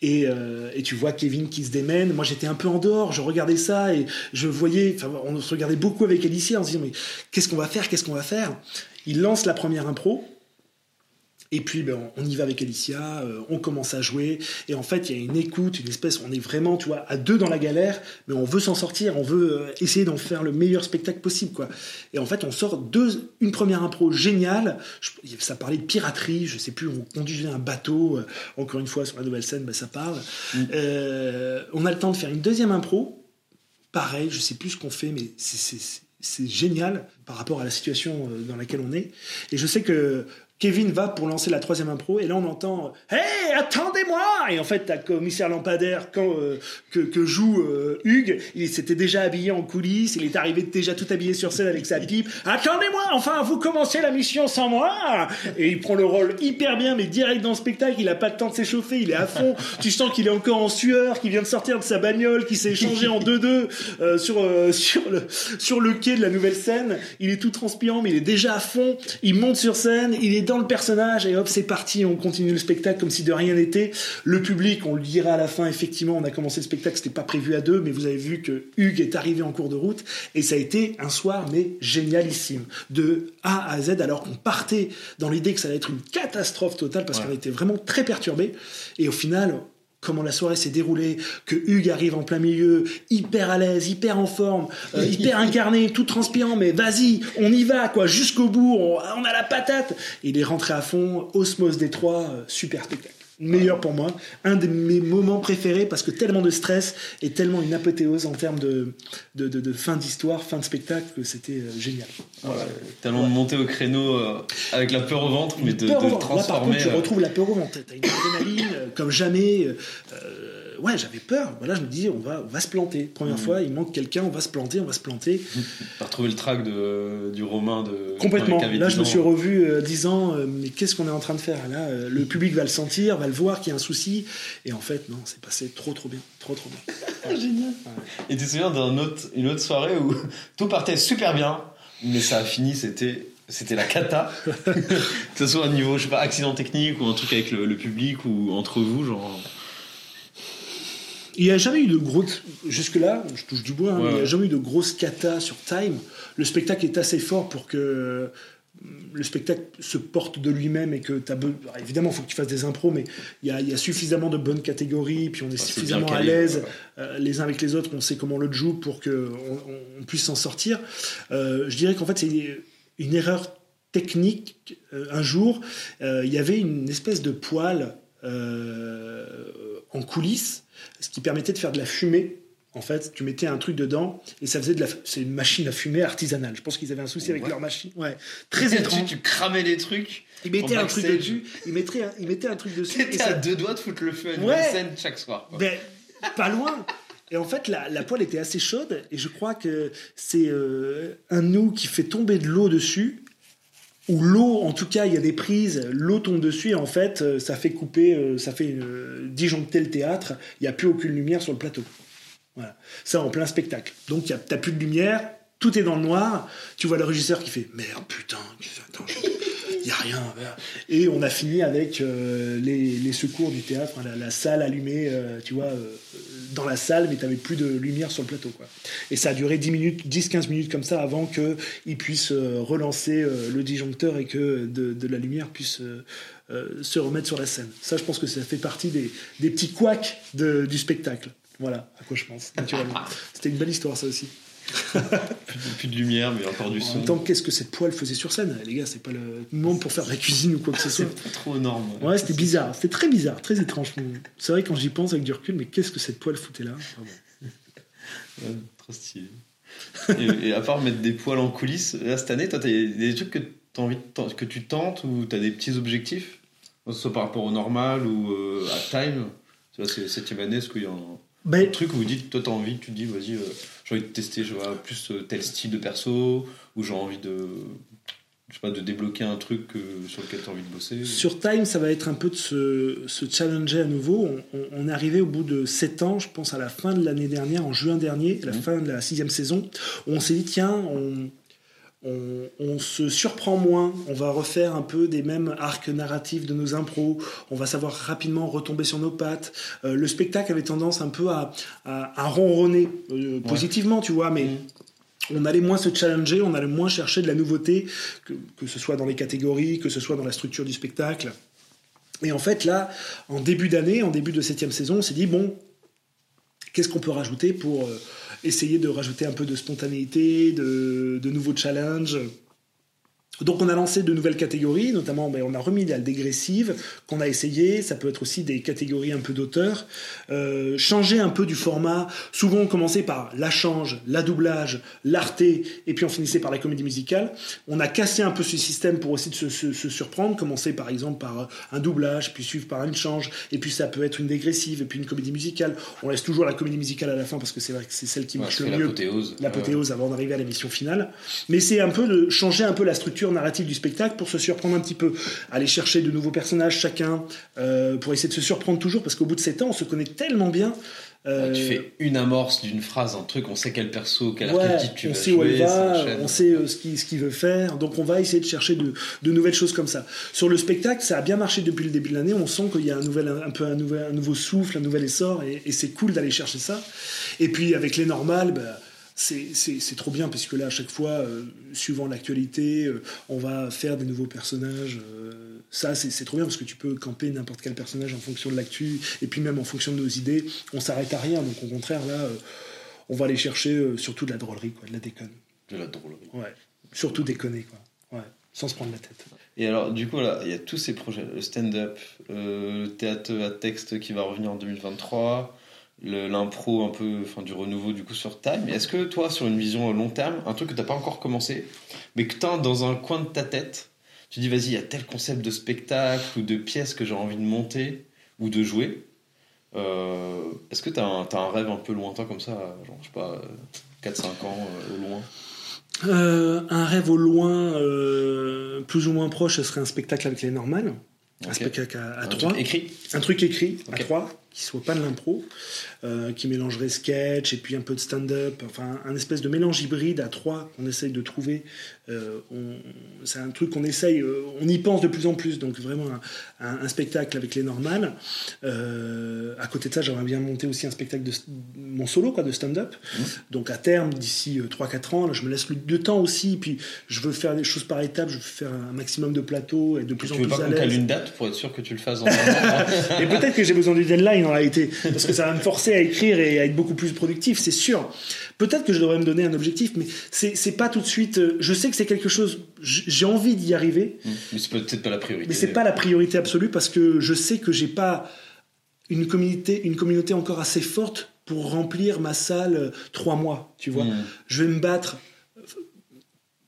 Et, euh, et tu vois Kevin qui se démène. Moi, j'étais un peu en dehors, je regardais ça et je voyais, enfin, on se regardait beaucoup avec Alicia en se disant, mais qu'est-ce qu'on va faire, qu'est-ce qu'on va faire? Il lance la première impro. Et puis, ben, on y va avec Alicia, euh, on commence à jouer, et en fait, il y a une écoute, une espèce, on est vraiment, tu vois, à deux dans la galère, mais on veut s'en sortir, on veut euh, essayer d'en faire le meilleur spectacle possible, quoi. Et en fait, on sort deux, une première impro géniale, je- ça parlait de piraterie, je sais plus, on conduisait un bateau, euh, encore une fois, sur la nouvelle scène, ben, ça parle. Euh, on a le temps de faire une deuxième impro, pareil, je sais plus ce qu'on fait, mais c'est- génial par rapport à la situation dans laquelle on est. Et je sais que Kevin va pour lancer la troisième impro, et là on entend « Hey, attendez-moi !» Et en fait, t'as commissaire Lampadaire quand, euh, que, que joue euh, Hugues, il s'était déjà habillé en coulisses, il est arrivé déjà tout habillé sur scène avec sa pipe. « Attendez-moi, enfin, vous commencez la mission sans moi !» Et il prend le rôle hyper bien, mais direct dans le spectacle, il a pas le temps de s'échauffer, il est à fond. tu sens qu'il est encore en sueur, qu'il vient de sortir de sa bagnole, qu'il s'est échangé en 2-2 euh, sur, euh, sur, le, sur le quai de la nouvelle scène. Il est tout transpirant, mais il est déjà à fond. Il monte sur scène, il est dans le personnage, et hop, c'est parti, on continue le spectacle comme si de rien n'était. Le public, on le dira à la fin, effectivement, on a commencé le spectacle, c'était pas prévu à deux, mais vous avez vu que Hugues est arrivé en cours de route, et ça a été un soir, mais génialissime. De A à Z, alors qu'on partait dans l'idée que ça allait être une catastrophe totale, parce Ouais. qu'on était vraiment très perturbés, et au final, comment la soirée s'est déroulée, que Hugues arrive en plein milieu, hyper à l'aise, hyper en forme, euh, hyper incarné, tout transpirant, mais vas-y, on y va, quoi, jusqu'au bout, on, on a la patate. Il est rentré à fond, Osmose des trois, euh, super spectacle. Meilleur pour moi, un de mes moments préférés parce que tellement de stress et tellement une apothéose en termes de, de, de- de fin d'histoire, fin de spectacle que c'était euh, génial. Voilà. Tellement de monter au créneau euh, avec la peur au ventre, mais de, de ventre. Là, par transformer. contre, tu euh, retrouves la peur au ventre. T'as une adrénaline comme jamais. euh, ouais, j'avais peur. Voilà, je me disais, on va, on va se planter. Première Mhm. fois, il manque quelqu'un, on va se planter, on va se planter. T'as retrouvé le track de, du Romain de. Complètement. Là, 10 je me suis revu euh, disant, euh, mais qu'est-ce qu'on est en train de faire là Euh, Le public va le sentir, va le voir qu'il y a un souci. Et en fait, non, c'est passé trop, trop bien. Trop, trop bien. Génial. Et tu te souviens d'une autre, une autre soirée où tout partait super bien, mais ça a fini, c'était c'était la cata. que ce soit un niveau, je sais pas, accident technique ou un truc avec le, le public ou entre vous, genre. Il n'y a jamais eu de gros. Jusque-là, je touche du bois, hein, Ouais, mais il n'y a jamais eu de grosses cata sur Time. Le spectacle est assez fort pour que le spectacle se porte de lui-même et que tu as. Évidemment, il faut que tu fasses des impros, mais il y a, il y a suffisamment de bonnes catégories, puis on est c'est suffisamment à l'aise ouais. euh, les uns avec les autres, on sait comment l'autre joue pour qu'on on, on puisse s'en sortir. Euh, je dirais qu'en fait, c'est une erreur technique. Euh, un jour, euh, il y avait une espèce de euh, en coulisses, ce qui permettait de faire de la fumée. En fait, tu mettais un truc dedans et ça faisait de la. C'est une machine à fumer artisanale. Je pense qu'ils avaient un souci avec Ouais. leur machine. Ouais, très étrange. Tu, tu cramais les trucs. Ils mettaient en un truc dessus. Ils mettaient un, ils mettaient un truc dessus. T'étais ça- à deux doigts de foutre le feu à une Ouais. scène chaque soir. quoi. ben, pas loin. Et en fait, la, la poêle était assez chaude, et je crois que c'est euh, un nous qui fait tomber de l'eau dessus, ou l'eau, en tout cas, il y a des prises, l'eau tombe dessus, et en fait, euh, ça fait couper, euh, ça fait euh, disjoncter le théâtre, il n'y a plus aucune lumière sur le plateau. Voilà. Ça en plein spectacle. Donc, tu n'as plus de lumière, tout est dans le noir, tu vois le régisseur qui fait Merde, putain, il n'y a rien. Et on a fini avec les, secours du théâtre, hein, la, salle allumée, tu vois, dans la salle, mais tu n'avais plus de lumière sur le plateau. Quoi. Et ça a duré 10 minutes, 10-15 minutes comme ça avant qu'ils puissent euh, relancer euh, le disjoncteur et que de, de la lumière puisse euh, se remettre sur la scène. Ça, je pense que ça fait partie des, des petits couacs de- du spectacle. Voilà à quoi je pense, naturellement. C'était une belle histoire, ça aussi. Plus, de, plus de lumière, mais encore du En son. même temps, qu'est-ce que cette poêle faisait sur scène Les gars, c'est pas le moment pour faire de la cuisine ou quoi que ce soit. Pas trop énorme. Ouais, c'était bizarre. C'était très bizarre, très étrange. C'est vrai quand j'y pense avec du recul, mais qu'est-ce que cette poêle foutait là? Ouais, trop stylé. et, et à part mettre des poils en coulisses, là, cette année, toi, t'as des trucs que, t'as envie de que tu tentes ou t'as des petits objectifs? Que ce soit par rapport au normal ou euh, à time? Tu vois, c'est septième année, est-ce qu'il y a un, Ben, un truc où vous dites, toi, t'as envie, tu te dis, vas-y, euh, j'ai envie de tester, je vois, plus euh, tel style de perso, ou j'ai envie de. Je sais pas, de débloquer un truc euh, sur lequel t'as envie de bosser Sur Time, ça va être un peu de se, se challenger à nouveau. On, on- on est arrivé au bout de 7 ans, je pense à la fin de l'année dernière, en juin dernier, à la Mhm. fin de la sixième saison, où on s'est dit, tiens, on, on, on se surprend moins, on va refaire un peu des mêmes arcs narratifs de nos impros, on va savoir rapidement retomber sur nos pattes. Euh, le spectacle avait tendance un peu à, à, à ronronner, euh, positivement, tu vois, mais Mhm. on allait moins se challenger, on allait moins chercher de la nouveauté, que, que ce soit dans les catégories, que ce soit dans la structure du spectacle. Et en fait, là, en début d'année, en début de septième saison, on s'est dit, bon, qu'est-ce qu'on peut rajouter pour euh, essayer de rajouter un peu de spontanéité, de, de nouveaux challenges donc on a lancé de nouvelles catégories, notamment ben, on a remis la dégressive qu'on a essayé, ça peut être aussi des catégories un peu d'auteur, euh, changer un peu du format, souvent on commençait par la change, la doublage, l'arté, et puis on finissait par la comédie musicale. On a cassé un peu ce système pour aussi de se, se- se surprendre, commencer par exemple par un doublage, puis suivre par une change, et puis ça peut être une dégressive, et puis une comédie musicale. On laisse toujours la comédie musicale à la fin parce que c'est vrai que c'est celle qui marche le mieux l'apothéose. l'apothéose avant d'arriver à l'émission finale. Mais c'est un peu de changer un peu la structure narrative du spectacle pour se surprendre un petit peu, aller chercher de nouveaux personnages chacun, euh, pour essayer de se surprendre toujours, parce qu'au bout de 7 ans, on se connaît tellement bien. Euh, Tu fais une amorce d'une phrase, un truc, on sait quel perso, quel ouais, archétype tu on vas sait où elle jouer, va, on sait euh, ce qu'il ce veut faire, donc on va essayer de chercher de, de nouvelles choses comme ça. Sur le spectacle, ça a bien marché depuis le début de l'année, on sent qu'il y a un, nouvel, un peu un, nouvel, un nouveau souffle, un nouvel essor, et, et c'est cool d'aller chercher ça. Et puis avec les normales, bah, c'est trop bien, parce que là, à chaque fois, euh, suivant l'actualité, euh, on va faire des nouveaux personnages. euh, ça, c'est trop bien, parce que tu peux camper n'importe quel personnage en fonction de l'actu, et puis même en fonction de nos idées. On s'arrête à rien, donc au contraire, là, on va aller chercher surtout de la drôlerie, quoi, de la déconne. De la drôlerie. Ouais. Surtout déconner, quoi. Ouais. Sans se prendre la tête. Et alors, du coup, là, il y a tous ces projets le stand-up, le théâtre à texte qui va revenir en 2023, le- l'impro un peu enfin du renouveau du coup sur Time. Est-ce que toi sur une vision long terme, un truc que t'as pas encore commencé, mais que t'as dans un coin de ta tête, tu dis vas-y il y a tel concept de spectacle ou de pièce que j'ai envie de monter ou de jouer. Euh, est-ce que t'as un, as un rêve un peu lointain comme ça, genre je sais pas euh, 4-5 ans euh, au loin? Un rêve au loin, plus ou moins proche, ce serait un spectacle avec les normales. Un spectacle à, à un Truc écrit? Un truc écrit à 3 qui soit pas de l'impro, euh, qui mélangerait sketch et puis un peu de stand-up, enfin un espèce de mélange hybride à trois qu'on essaye de trouver. Euh, c'est un truc qu'on essaye, euh, on y pense de plus en plus, donc vraiment un, un- un spectacle avec les normales. À côté de ça, j'aimerais bien monter aussi un spectacle de mon solo quoi, de stand-up. Donc à terme, d'ici euh, 3-4 ans, là, je me laisse le de temps aussi, puis je veux faire des choses par étapes, je veux faire un maximum de plateaux et de plus Tu en veux plus pas à l'aise. une date pour être sûr que tu le fasses dans un an Et peut-être que j'ai besoin du deadline en réalité, parce que ça va me forcer à écrire et à être beaucoup plus productif, c'est sûr. Peut-être que je devrais me donner un objectif, mais c'est pas tout de suite. euh, Je sais que c'est quelque chose, j'ai envie d'y arriver, Mais c'est peut-être pas la priorité. mais c'est pas la priorité absolue parce que je sais que j'ai pas une communauté, une communauté encore assez forte pour remplir ma salle euh, trois mois, tu vois. Mm. Je vais me battre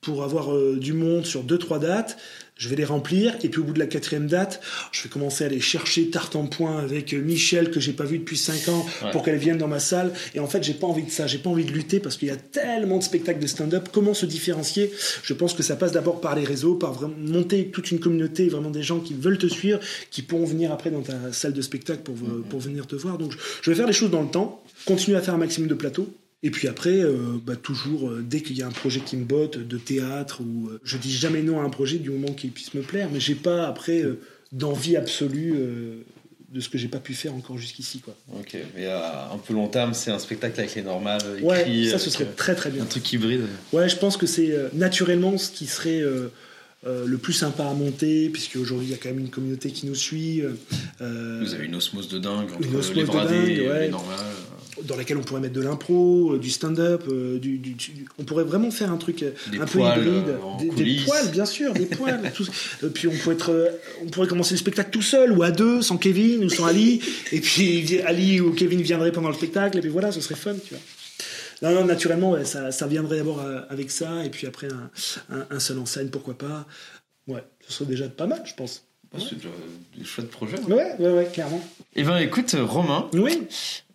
pour avoir euh, du monde sur deux trois dates. Je vais les remplir et puis au bout de la quatrième date, je vais commencer à aller chercher tarte en point avec euh, Michel que j'ai pas vu depuis cinq ans Ouais. pour qu'elle vienne dans ma salle. Et en fait, j'ai pas envie de ça. J'ai pas envie de lutter parce qu'il y a tellement de spectacles de stand-up. Comment se différencier? Je pense que ça passe d'abord par les réseaux, par vraiment monter toute une communauté, vraiment des gens qui veulent te suivre, qui pourront venir après dans ta salle de spectacle pour, Mm-hmm. pour venir te voir. Donc, je- je vais faire les choses dans le temps, continuer à faire un maximum de plateaux. Et puis après, euh, bah, toujours, euh, dès qu'il y a un projet qui me botte, de théâtre, ou euh, je dis jamais non à un projet du moment qu'il puisse me plaire, mais j'ai pas après euh, d'envie absolue euh, de ce que j'ai pas pu faire encore jusqu'ici. Quoi. Ok, mais à un peu long terme, c'est un spectacle avec les normales. Ouais, écrit, ça avec, ce serait très très bien. un truc hybride. Ouais, je pense que c'est euh, naturellement ce qui serait euh, euh, le plus sympa à monter, puisque aujourd'hui il y a quand même une communauté qui nous suit, euh, Vous avez une osmose de dingue entre Une osmose les de dingue, et ouais. les normales. Dans laquelle on pourrait mettre de l'impro, euh, du stand-up, euh, du, du- du- on pourrait vraiment faire un truc euh, Des un peu hybride, des, des poils bien sûr, des poils. tout- puis on pourrait être, on pourrait commencer le spectacle tout seul ou à deux, sans Kevin ou sans Ali, et puis Ali ou Kevin viendraient pendant le spectacle, et puis voilà, ce serait fun, tu vois. Non, non, naturellement, ouais, ça, ça viendrait d'abord avec ça, et puis après un, un- un seul en scène, pourquoi pas. Ouais, ce serait déjà pas mal, je pense. C'est des chouettes projets. Ouais, ouais, ouais, clairement. Eh ben écoute, Romain, Oui,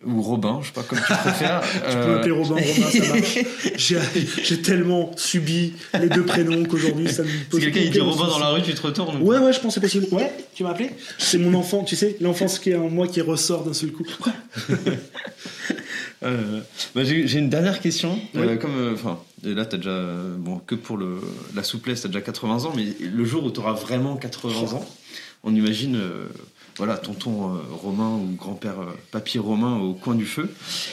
ou Robin, je sais pas comme tu préfères. tu peux euh, m'appeler Robin, Romain, ça marche. J'ai tellement subi les deux prénoms qu'aujourd'hui ça me Si pose quelqu'un il dit Robin dans la rue, tu te retournes ou Ouais, ouais, je pense que c'est possible. Ouais, tu m'as appelé? C'est mon enfant, tu sais, l'enfance qui est en moi qui ressort d'un seul coup. Euh, bah, j'ai une dernière question. Oui. Euh, comme, euh, enfin, là, t'as déjà, euh, bon, que pour le, la souplesse, t'as déjà 80 ans, mais le jour où t'auras vraiment 80 ans, on imagine, voilà, tonton Romain ou grand-père papy Romain au coin du feu,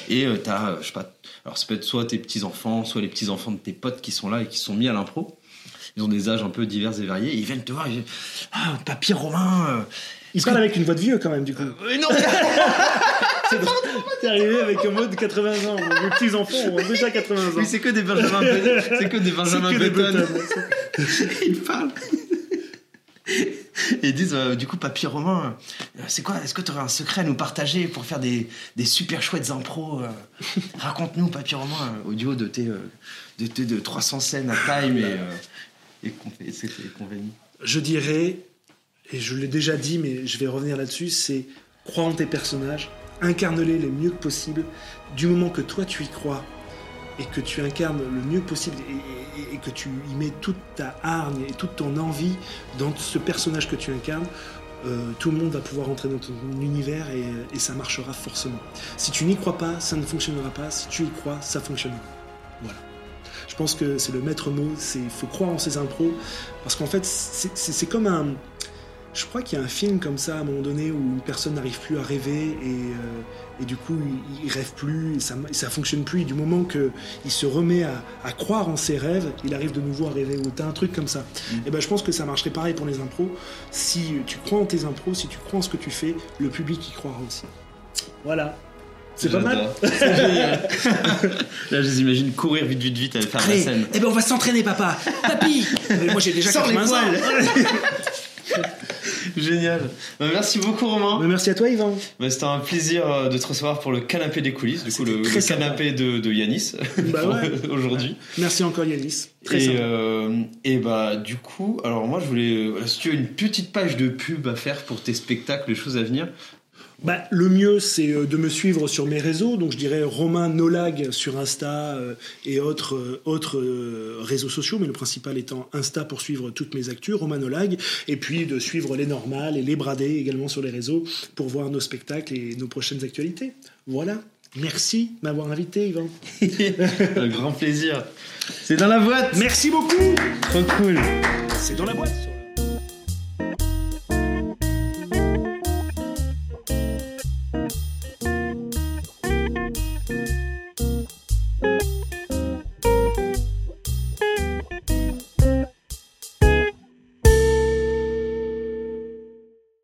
et t'as, je sais pas, alors ça peut être soit tes petits enfants, soit les petits enfants de tes potes qui sont là et qui sont mis à l'impro. Ils ont des âges un peu divers et variés. Et ils viennent te voir. Ils disent, ah, papy Romain. Il parle avec une voix de vieux quand même, du coup. euh, non, C'est drôle. T'es arrivé avec un mode de 80 ans. Mes petits enfants ont déjà 80 ans. oui, c'est que des Benjamin Button. C'est que des Benjamin que des Button. Button. ils parlent. Et ils disent, euh, du coup, papy Romain, euh, c'est quoi Est-ce que tu aurais un secret à nous partager pour faire des, des super chouettes impros euh, Raconte-nous, papy Romain, euh, audio de tes, euh, de, tes- de 300 scènes à time et, euh, et, et et compagnie. Je dirais, et je l'ai déjà dit, mais je vais revenir là-dessus, c'est crois en tes personnages, incarne-les le mieux que possible. Du moment que toi tu y crois et que tu incarnes le mieux possible et, que tu y mets toute ta hargne et toute ton envie dans ce personnage que tu incarnes, euh, tout le monde va pouvoir entrer dans ton univers et, ça marchera forcément. Si tu n'y crois pas, ça ne fonctionnera pas. Si tu y crois, ça fonctionnera. Voilà. Je pense que c'est le maître mot, c'est faut croire en ses impros, parce qu'en fait, c'est comme un... Je crois qu'il y a un film comme ça, à un moment donné, où une personne n'arrive plus à rêver, et, euh, et du coup, il, il rêve plus, et ça, ça fonctionne plus, et du moment qu'il se remet à, à croire en ses rêves, il arrive de nouveau à rêver, ou t'as un truc comme ça. Et ben je pense que ça marcherait pareil pour les impros. Si tu crois en tes impros, si tu crois en ce que tu fais, le public y croira aussi. Voilà. C'est pas mal génial. Là, je les imagine courir vite, vite, vite, aller faire la scène. eh ben on va s'entraîner, papa. Papy. Mais moi j'ai déjà Sors les 80 ans. Génial. Bah, merci beaucoup, Romain. Mais merci à toi, Yvan. Bah, C'était un plaisir euh, de te recevoir pour le canapé des coulisses, du coup, le, canapé de, de Yanis Bah ouais. aujourd'hui. Merci encore, Yanis. Très et, euh, et bah du coup, alors moi je voulais, euh, si tu as une petite page de pub à faire pour tes spectacles, les choses à venir, bah, le mieux, c'est euh, de me suivre sur mes réseaux. Donc, je dirais Romain Nolag sur Insta euh, et autres, euh, autres réseaux sociaux, mais le principal étant Insta pour suivre toutes mes actus, Romain Nolag. Et puis de suivre les normales et les bradés également sur les réseaux pour voir nos spectacles et nos prochaines actualités. Voilà. Merci de m'avoir invité, Yvan. Un grand plaisir. C'est dans la boîte. Merci beaucoup. Trop cool. C'est dans la boîte.